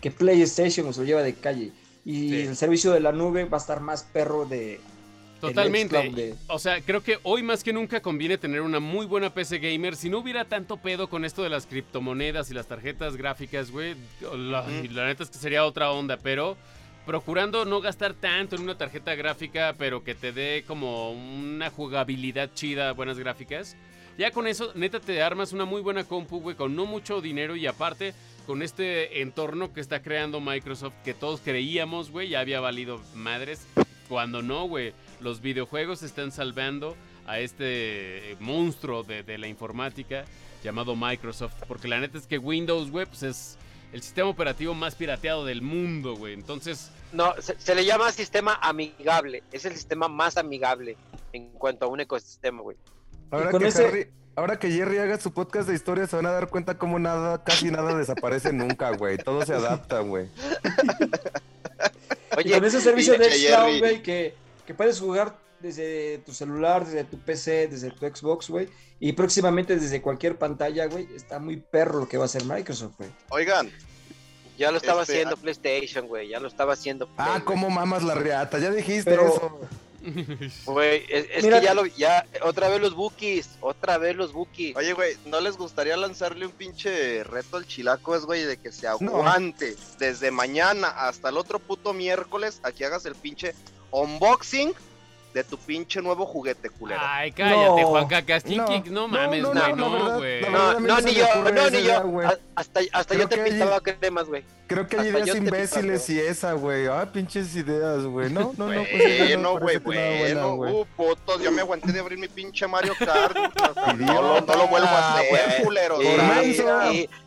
que PlayStation, o se lo lleva de calle. Y el servicio de la nube va a estar más perro de, Totalmente. O sea, creo que hoy más que nunca conviene tener una muy buena PC gamer. Si no hubiera tanto pedo con esto de las criptomonedas y las tarjetas gráficas, güey, la, la neta es que sería otra onda, pero procurando no gastar tanto en una tarjeta gráfica, pero que te dé como una jugabilidad chida, buenas gráficas. Ya con eso, neta, te armas una muy buena compu, güey, con no mucho dinero y aparte con este entorno que está creando Microsoft que todos creíamos, güey, ya había valido madres. Cuando no, güey, los videojuegos están salvando a este monstruo de, la informática llamado Microsoft. Porque la neta es que Windows, güey, pues es el sistema operativo más pirateado del mundo, güey. Entonces... No, se, le llama sistema amigable. Es el sistema más amigable en cuanto a un ecosistema, güey. Ahora que, ahora que Jerry haga su podcast de historia, se van a dar cuenta cómo nada, casi nada desaparece nunca, güey. Todo se adapta, güey. Oye, con ese servicio de Xcloud, güey, que, que puedes jugar desde tu celular, desde tu PC, desde tu Xbox, güey, y próximamente desde cualquier pantalla, güey, está muy perro lo que va a hacer Microsoft, güey. Oigan. Ya lo estaba este, haciendo PlayStation, güey, ya lo estaba haciendo. ah, cómo mamas la reata, ya dijiste eso. Güey, es, que ya lo, ya, otra vez los bookies, otra vez los bookies. Oye, güey, ¿no les gustaría lanzarle un pinche reto al chilacos, güey, de que se aguante desde mañana hasta el otro puto miércoles, aquí hagas el pinche unboxing de tu pinche nuevo juguete, culero. Ay, cállate, Juan Cacas. No, no mames, güey, no, güey. No, no, ni yo, no, ni yo. Hasta, hasta yo te pintaba cremas, güey. Creo que hay ideas imbéciles y esa, güey. Ah, pinches ideas, güey. No, no, no. Pues, no, güey, bueno. Uh, putos, yo me aguanté de abrir mi pinche Mario Kart. no, no, lo vuelvo a hacer, culero.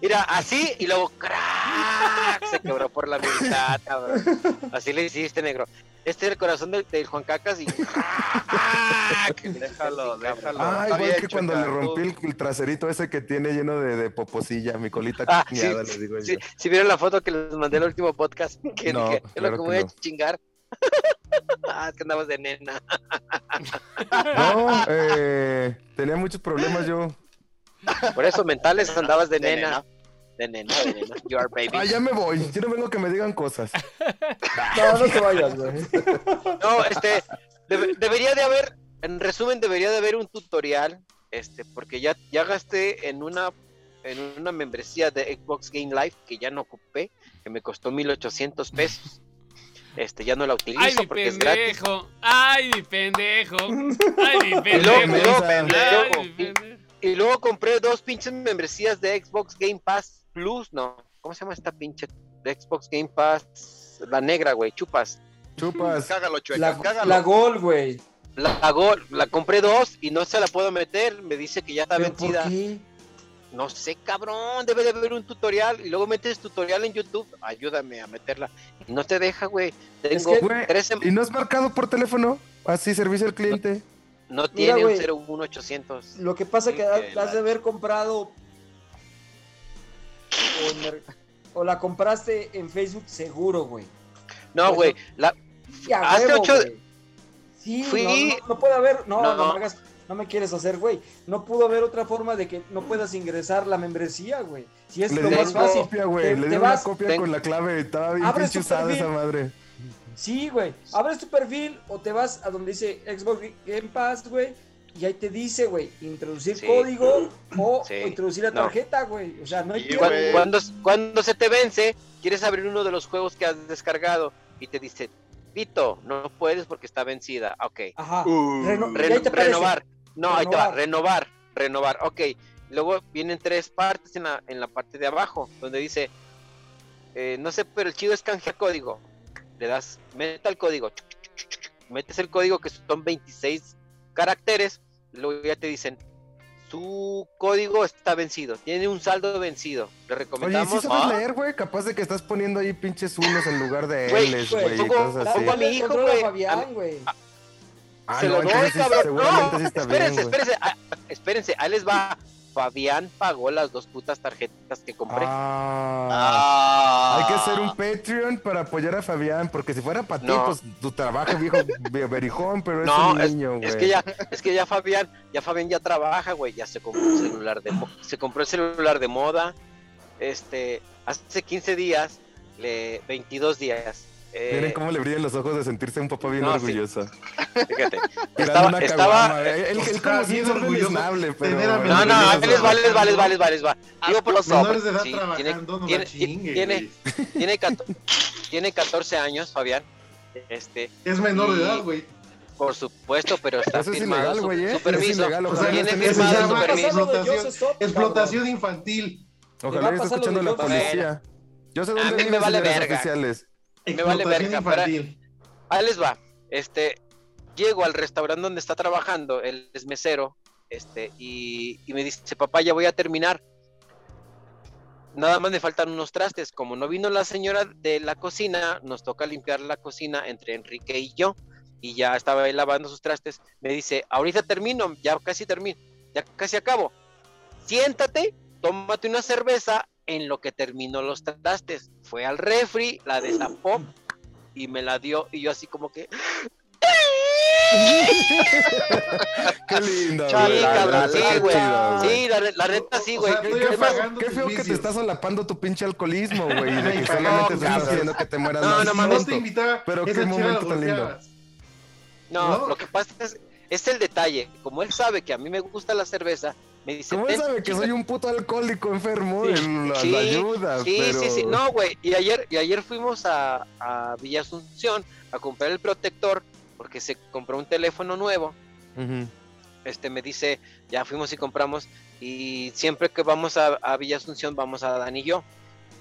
Mira, así y luego crack, se quebró por la mitad, cabrón. Así le hiciste, negro este es el corazón del, Juan Cacas y. déjalo, déjalo. Ah, igual que cuando le rompí el, traserito ese que tiene lleno de, de poposilla, mi colita ah, sí, les digo sí, Si vieron la foto que les mandé en el último podcast, que no, dije, es lo que voy a chingar. ah, es que andabas de nena. no, eh, tenía muchos problemas yo. Por eso mentales andabas de, nena de nena, de nena. You are baby. Ah, ya me voy. Yo no vengo que me digan cosas. no, no te vayas, güey. No, este, debería de haber, en resumen, debería de haber un tutorial, este, porque ya, ya gasté en una, en una membresía de Xbox Game Live que ya no ocupé, que me costó 1800 pesos. Este, ya no la utilizo Ay, mi porque pendejo. es Ay, mi pendejo. Ay, mi pendejo. Y luego compré dos pinches membresías de Xbox Game Pass Plus, no. ¿Cómo se llama esta pinche de Xbox Game Pass? La negra, güey, chupas. Chupas. Cágalo, chueca, la, cágalo. La Gol, güey. La, Gol, la compré dos y no se la puedo meter. Me dice que ya está vencida. ¿por qué? No sé, cabrón, debe de haber un tutorial y luego metes tutorial en YouTube, ayúdame a meterla. no te deja, güey. Tengo ¿Y no es marcado por teléfono? Así, servicio al cliente. No, tiene un 01800. Lo que pasa es que has de haber comprado o, la compraste en Facebook seguro, güey. No, güey. La... Hace ocho... Sí, no, puede haber... No, no, me hagas... No me quieres hacer, güey. No pudo haber otra forma de que no puedas ingresar la membresía, güey. Si es lo más fácil. Copia, güey. Le di una copia con la clave. Estaba bien pinche usada esa madre. Sí, güey. Abres tu perfil o te vas a donde dice Xbox Game Pass, güey y ahí te dice, güey, introducir código o, introducir la tarjeta, güey. O sea, no hay cuando, cuando, se te vence, quieres abrir uno de los juegos que has descargado y te dice, Pito, no puedes porque está vencida. Ok. Ajá. Uh. renovar. No, ahí te va. Renovar. Renovar. Ok. Luego vienen tres partes en la, en la parte de abajo, donde dice, eh, no sé, pero el chido es canjear código. Le das, meta el código. Metes el código que son 26 caracteres luego ya te dicen, su código está vencido, tiene un saldo vencido. Le recomendamos. Oye, ¿sí sabes leer, güey? Capaz de que estás poniendo ahí pinches unos en lugar de L's, güey. Pongo, a mi hijo, güey. Ah, se lo doy, cabrón. No, espérense, espérense, ah, espérense, ahí les va. Fabián pagó las dos putas tarjetas que compré. Ah, ah. Hay que hacer un Patreon para apoyar a Fabián, porque si fuera para ti, pues tu trabajo, viejo berijón, pero es un niño, güey. Es que ya, es que ya Fabián, ya Fabián ya trabaja, güey, ya se compró un celular de se compró el celular de moda. Este, hace 15 días, le, 22 días, Eh, Miren cómo le brillan los ojos de sentirse un papá bien No, sí. orgulloso. Fíjate. Estaba, estaba. Él, él, como Está si bien es orgulloso pero... a No, no, ahí les va, les va, les va, les va, les va. Digo por los Menores de edad Sí, trabajando, no tiene, chingue, tiene, tiene, cato- tiene 14 años, Fabián. Este, Es menor de edad, güey. por supuesto, pero está Eso es firmado ilegal, su, güey, ¿eh? su Es permiso. ilegal, O ojalá sea, tiene firmado su permiso. explotación, infantil. Ojalá a esté escuchando la policía. Yo sé A dónde mí me vale verga. oficiales. Me vale verga, para-. Ahí les va. Este, llego al restaurante donde está trabajando, es mesero, este, y, y me dice, papá, ya voy a terminar. Nada más me faltan unos trastes. Como no vino la señora de la cocina, nos toca limpiar la cocina entre Enrique y yo. Y ya estaba ahí lavando sus trastes. Me dice, ahorita termino, ya casi termino, ya casi acabo. Siéntate, tómate una cerveza en lo que termino los trastes. Fue al refri, la destapó y me la dio. Y yo así como que, Qué lindo. Sí, güey. cabrón, sí, güey. Sí, la, la neta sí, O güey. sea, Qué, feo, que te estás solapando tu pinche alcoholismo, güey. De que solamente te estás cabrón. haciendo que te mueras No, no mames. no te invitaba, Pero qué momento tan lindo. No, ¿No? lo que pasa es, es el detalle. Como él sabe que a mí me gusta la cerveza, me dice. ¿Cómo él "Ten, sabe que chinga". soy un puto alcohólico enfermo? Sí, Él las sí, ayuda, Sí, pero... sí, sí. No, güey. Y ayer, y ayer fuimos a, a Villa Asunción a comprar el protector porque se compró un teléfono nuevo. Este me dice, ya fuimos y compramos. Y siempre que vamos a, a Villa Asunción, vamos a Dani y yo.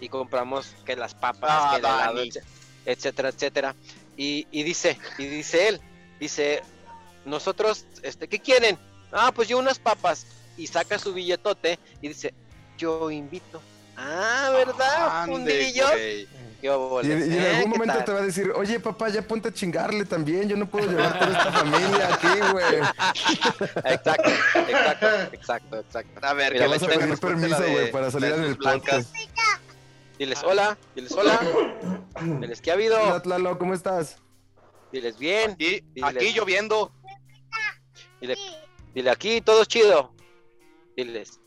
Y compramos que las papas, Ah, que el helado, Dani. etc- etcétera, etcétera. Y, y dice, y dice él, dice, nosotros, este, ¿qué quieren? Ah, pues yo unas papas. Y saca su billetote y dice, yo invito. Ah, ¿verdad? Ande, Fundillo. güey. ¿Qué óvole? Y, y en ¿Eh? algún ¿Qué momento te va a decir, oye papá, ya ponte a chingarle también, yo no puedo llevar toda esta familia aquí, güey. Exacto, exacto, exacto, exacto. A ver, Mira, que Vas le a pedir permiso, güey, para salir en el podcast. Diles hola, diles hola. Diles que ha habido. Hola, Tlalo, ¿cómo estás? Diles bien. Aquí, aquí lloviendo. Dile, dile aquí todo chido. Diles.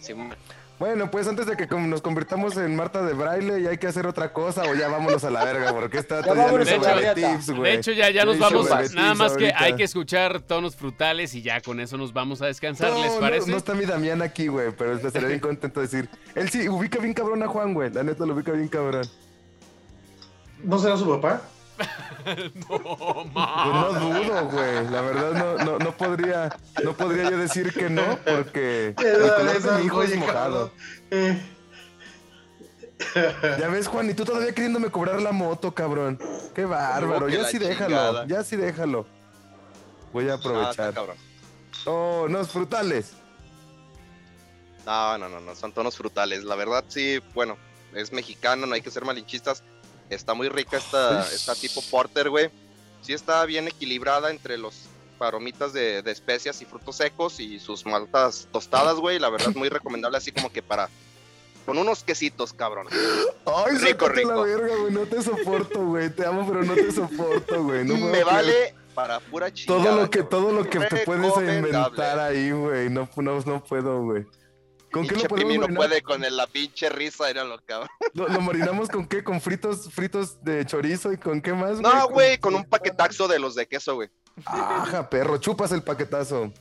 Simón. Bueno, pues antes de que nos convirtamos en Marta de Braille y hay que hacer otra cosa o ya vámonos a la verga, porque tips, güey. De hecho, ya, ya nos vamos. Nada más que hay que escuchar tonos frutales y ya con eso nos vamos a descansar, No, ¿les no, parece? No, está mi Damián aquí, güey, pero estaría bien contento de decir. Él sí ubica bien cabrón a Juan, güey. La neta lo ubica bien cabrón. ¿No será su papá? No, Pues ma. no dudo, güey. La verdad no, no, no podría, no podría yo decir que no, porque el color de mi hijo es mojado. Ya ves, Juan, y tú todavía queriéndome cobrar la moto, cabrón. Qué bárbaro. que Ya sí déjalo. Ya sí déjalo. Voy a aprovechar. Oh, no, frutales. No, no, no, no, son tonos frutales. La verdad, sí, bueno, es mexicano, no hay que ser malinchistas. Está muy rica esta, esta tipo porter, güey. Sí está bien equilibrada entre los palomitas de, de especias y frutos secos y sus maltas tostadas, güey. La verdad, muy recomendable así como que para... Con unos quesitos, cabrón. Ay, Rico, la rico. verga, güey. No te soporto, güey. Te amo, pero no te soporto, güey. No Me vale para pura chingada. Todo lo que, todo lo que te puedes inventar ahí, güey. No, no, no puedo, güey. ¿Con qué lo podemos marinar? puede con el- la pinche risa, era lo cabrón. ¿Lo, lo marinamos con qué? ¿Con fritos, fritos de chorizo y con qué más, No, güey, con un paquetaxo de los de queso, güey. Ajá, perro, chupas el paquetazo.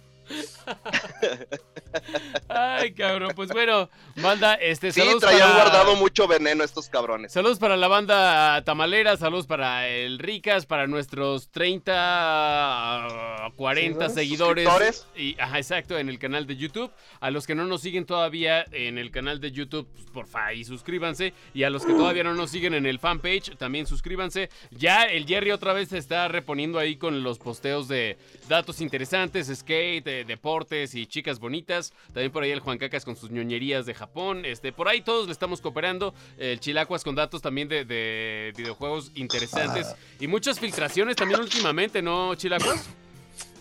Ay, cabrón. Pues bueno, banda, este, Sí, saludos traían para- guardado mucho veneno estos cabrones. Saludos para la banda tamalera, saludos para el Ricas, para nuestros 30, ah, 40 seguidores. ¿Suscriptores? Y, ajá, exacto, en el canal de YouTube. A los que no nos siguen todavía en el canal de YouTube, pues, porfa, y suscríbanse. Y a los que todavía no nos siguen en el fanpage, también suscríbanse. Ya el Jerry otra vez se está reponiendo ahí con los posteos de datos interesantes, skate, eh, deportes y chicas bonitas. También por ahí el Juan Cacas con sus ñoñerías de Japón. Este, por ahí todos le estamos cooperando. El Chilacuas con datos también de, de videojuegos interesantes. Y muchas filtraciones también últimamente, ¿no, Chilacuas?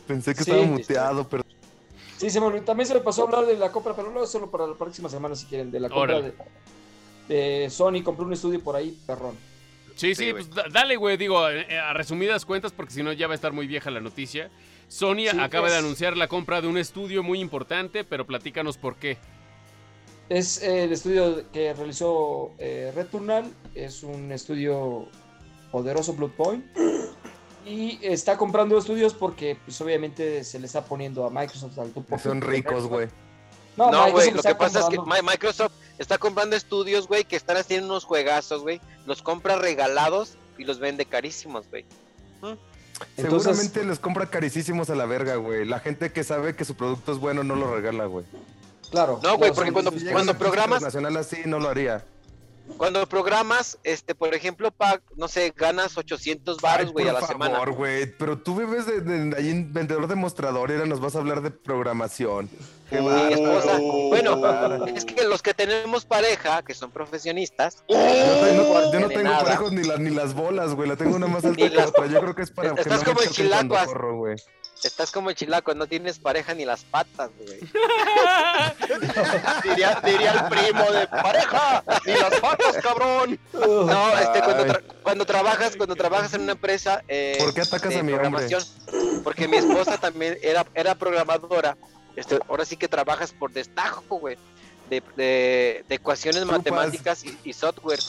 Pensé que Sí, estaba muteado, pero Sí, se me olvidó. También se me pasó a hablar de la compra, pero no solo para la próxima semana si quieren, de la compra de, de Sony. Compré un estudio por ahí, perrón. Sí, sí, pues da- dale, güey, digo, eh, a resumidas cuentas, porque si no ya va a estar muy vieja la noticia. Sony Sí, acaba de anunciar la compra de un estudio muy importante, pero platícanos por qué. Es eh, el estudio que realizó eh, Returnal. Es un estudio poderoso Blood Point. Y está comprando estudios porque, pues, obviamente, se le está poniendo a Microsoft al tupo. Son ricos, güey. No, güey, lo que pasa es que Microsoft está comprando estudios, güey, que están haciendo unos juegazos, güey. Los compra regalados y los vende carísimos, güey. Seguramente los compra carísimos a la verga, güey. La gente que sabe que su producto es bueno no lo regala, güey. Claro. No, güey, porque cuando, cuando programas. Nacional así no lo haría. Cuando programas, este, por ejemplo, pa, no sé, ganas 800 baros, güey, a la favor, semana. güey, pero tú vives de, de, ahí en vendedor de mostrador y ahora nos vas a hablar de programación. Qué Mi esposa, bueno, es que los que tenemos pareja, que son profesionistas. yo, no, yo no tengo parejos ni, la, ni las bolas, güey, la tengo una más alta que otra. Yo creo que es para Estás que no como el chilacuas. corro, güey. Estás como el chilaco, no tienes pareja ni las patas, güey. diría, diría el primo de pareja, ni las patas, cabrón. No, este, cuando, tra cuando trabajas, cuando trabajas en una empresa. Eh, ¿Por qué atacas de a mi programación, Porque mi esposa también era, era programadora. Este, ahora sí que trabajas por destajo, güey. De, de, de, ecuaciones Chupas. matemáticas y, y software.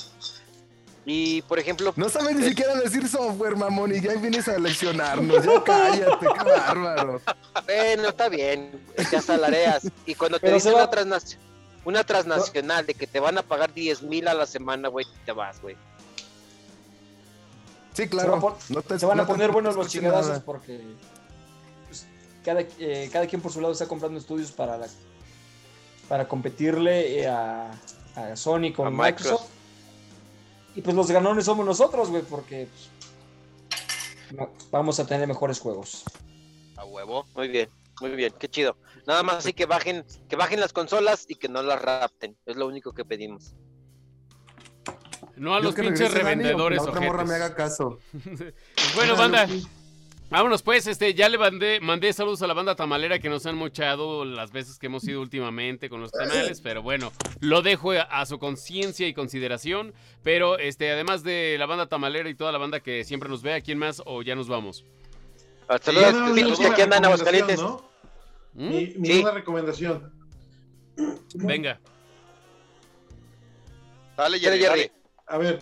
Y, por ejemplo... No sabes ni siquiera decir software, mamón, y ya vienes a leccionarnos. Ya cállate, qué bárbaro. Bueno, está bien, ya salareas. Y cuando te dicen una, transnac una transnacional de que te van a pagar 10 mil a la semana, güey, te vas, güey. Sí, claro. Se, va no te, se van no a poner buenos los chingadazos nada. porque pues, cada, eh, cada quien por su lado está comprando estudios para la, para competirle eh, a, a Sony con A Microsoft. Y pues los ganones somos nosotros, güey, porque pues, vamos a tener mejores juegos. A huevo. Muy bien, muy bien, qué chido. Nada más así que bajen, que bajen las consolas y que no las rapten. Es lo único que pedimos. No a Yo los pinches regrese Dani, revendedores. La otra morra me haga caso. bueno, banda. Vámonos pues, este, ya le mandé, mandé saludos a la banda tamalera que nos han mochado las veces que hemos ido últimamente con los tamales, pero bueno, lo dejo a, su conciencia y consideración, pero este, además de la banda tamalera y toda la banda que siempre nos ve, ¿a quién más o ya nos vamos? Saludos Yo a nada más los digo que aquí andan en Aguascalientes. ¿no? ¿Mm? Mi, mi Sí. una recomendación. Venga. Dale, Dale, Jerry, Jerry. dale. A ver,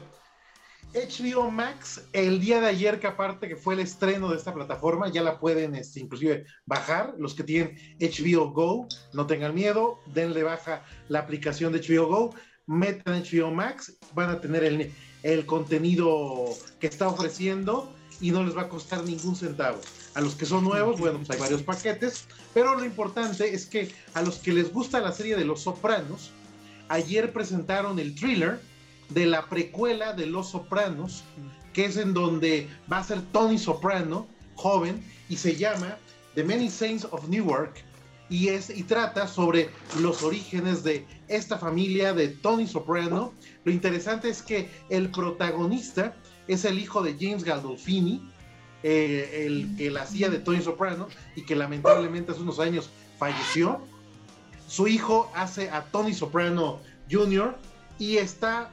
HBO Max, el día de ayer, que aparte que fue el estreno de esta plataforma, ya la pueden este, inclusive bajar. Los que tienen HBO Go, no tengan miedo, denle baja la aplicación de HBO Go, metan HBO Max, van a tener el, el contenido que está ofreciendo y no les va a costar ningún centavo. A los que son nuevos, bueno, pues hay varios paquetes, pero lo importante es que a los que les gusta la serie de Los Sopranos, ayer presentaron el thriller de la precuela de Los Sopranos, que es en donde va a ser Tony Soprano, joven, y se llama The Many Saints of Newark, y, es, y trata sobre los orígenes de esta familia de Tony Soprano. Lo interesante es que el protagonista es el hijo de James Gandolfini, eh, el que la hacía de Tony Soprano y que lamentablemente hace unos años falleció. Su hijo hace a Tony Soprano Jr. y está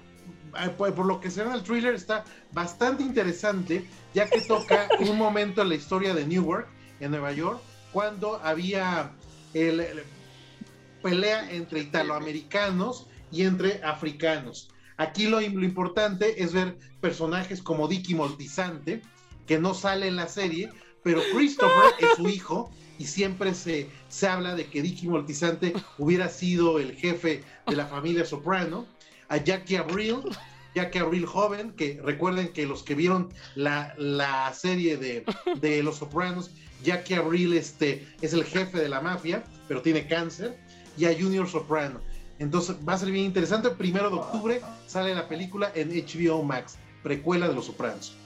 por, por lo que se ve en el thriller, está bastante interesante, ya que toca un momento en la historia de Newark, en Nueva York, cuando había el, el- pelea entre italoamericanos y entre africanos. Aquí lo, lo importante es ver personajes como Dicky Moltizante, que no sale en la serie, pero Christopher es su hijo y siempre se, se habla de que Dicky Moltizante hubiera sido el jefe de la familia Soprano a Jackie Abril, Jackie Abril joven, que recuerden que los que vieron la, la serie de, de Los Sopranos, Jackie Abril este, es el jefe de la mafia, pero tiene cáncer, y a Junior Soprano. Entonces va a ser bien interesante. Primero de octubre sale la película en HBO Max, precuela de Los Sopranos.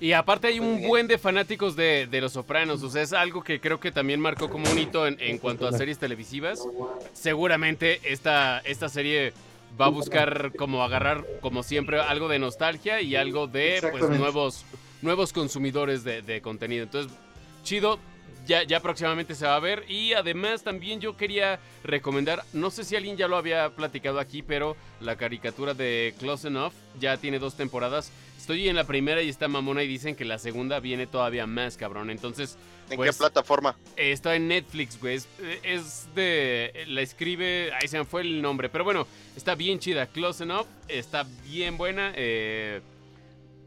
Y aparte hay un buen de fanáticos de, de Los Sopranos, o sea, es algo que creo que también marcó como un hito en, en cuanto a series televisivas. Seguramente esta, esta serie va a buscar como agarrar, como siempre, algo de nostalgia y algo de pues, nuevos, nuevos consumidores de, de contenido. Entonces, chido, ya, ya próximamente se va a ver. Y además también yo quería recomendar, no sé si alguien ya lo había platicado aquí, pero la caricatura de Close Enough ya tiene dos temporadas. Estoy en la primera y está mamona y dicen que la segunda viene todavía más cabrón. Entonces, ¿En Pues- qué plataforma? eh, está en Netflix, güey. Es, es de. La escribe. Ahí se me fue el nombre. Pero bueno, está bien chida. Close Enough. Está bien buena. eh,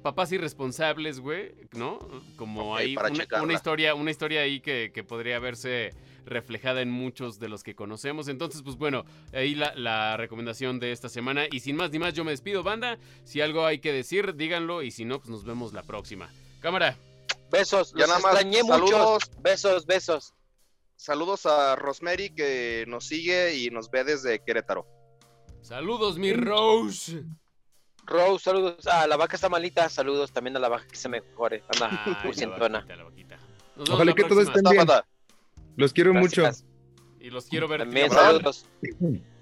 papás irresponsables, güey, ¿no? Como Ok, ahí para una, historia, una historia ahí que, que podría verse reflejada en muchos de los que conocemos. Entonces, pues bueno, ahí la, la recomendación de esta semana. Y sin más ni más, yo me despido, banda. Si algo hay que decir, díganlo. Y si no, pues nos vemos la próxima. Cámara. Besos, Ya los nada más, extrañé mucho. saludos. Besos, besos. Saludos a Rosemary que nos sigue y nos ve desde Querétaro. Saludos, mi Rose. Rose, saludos. Ah, la vaca está malita. Saludos también a la vaca que se mejore. Anda, Ay, la urgentona. vaquita, la vaquita. Ojalá la que todos estén bien. banda. Los quiero mucho. Y los quiero ver. También saludos.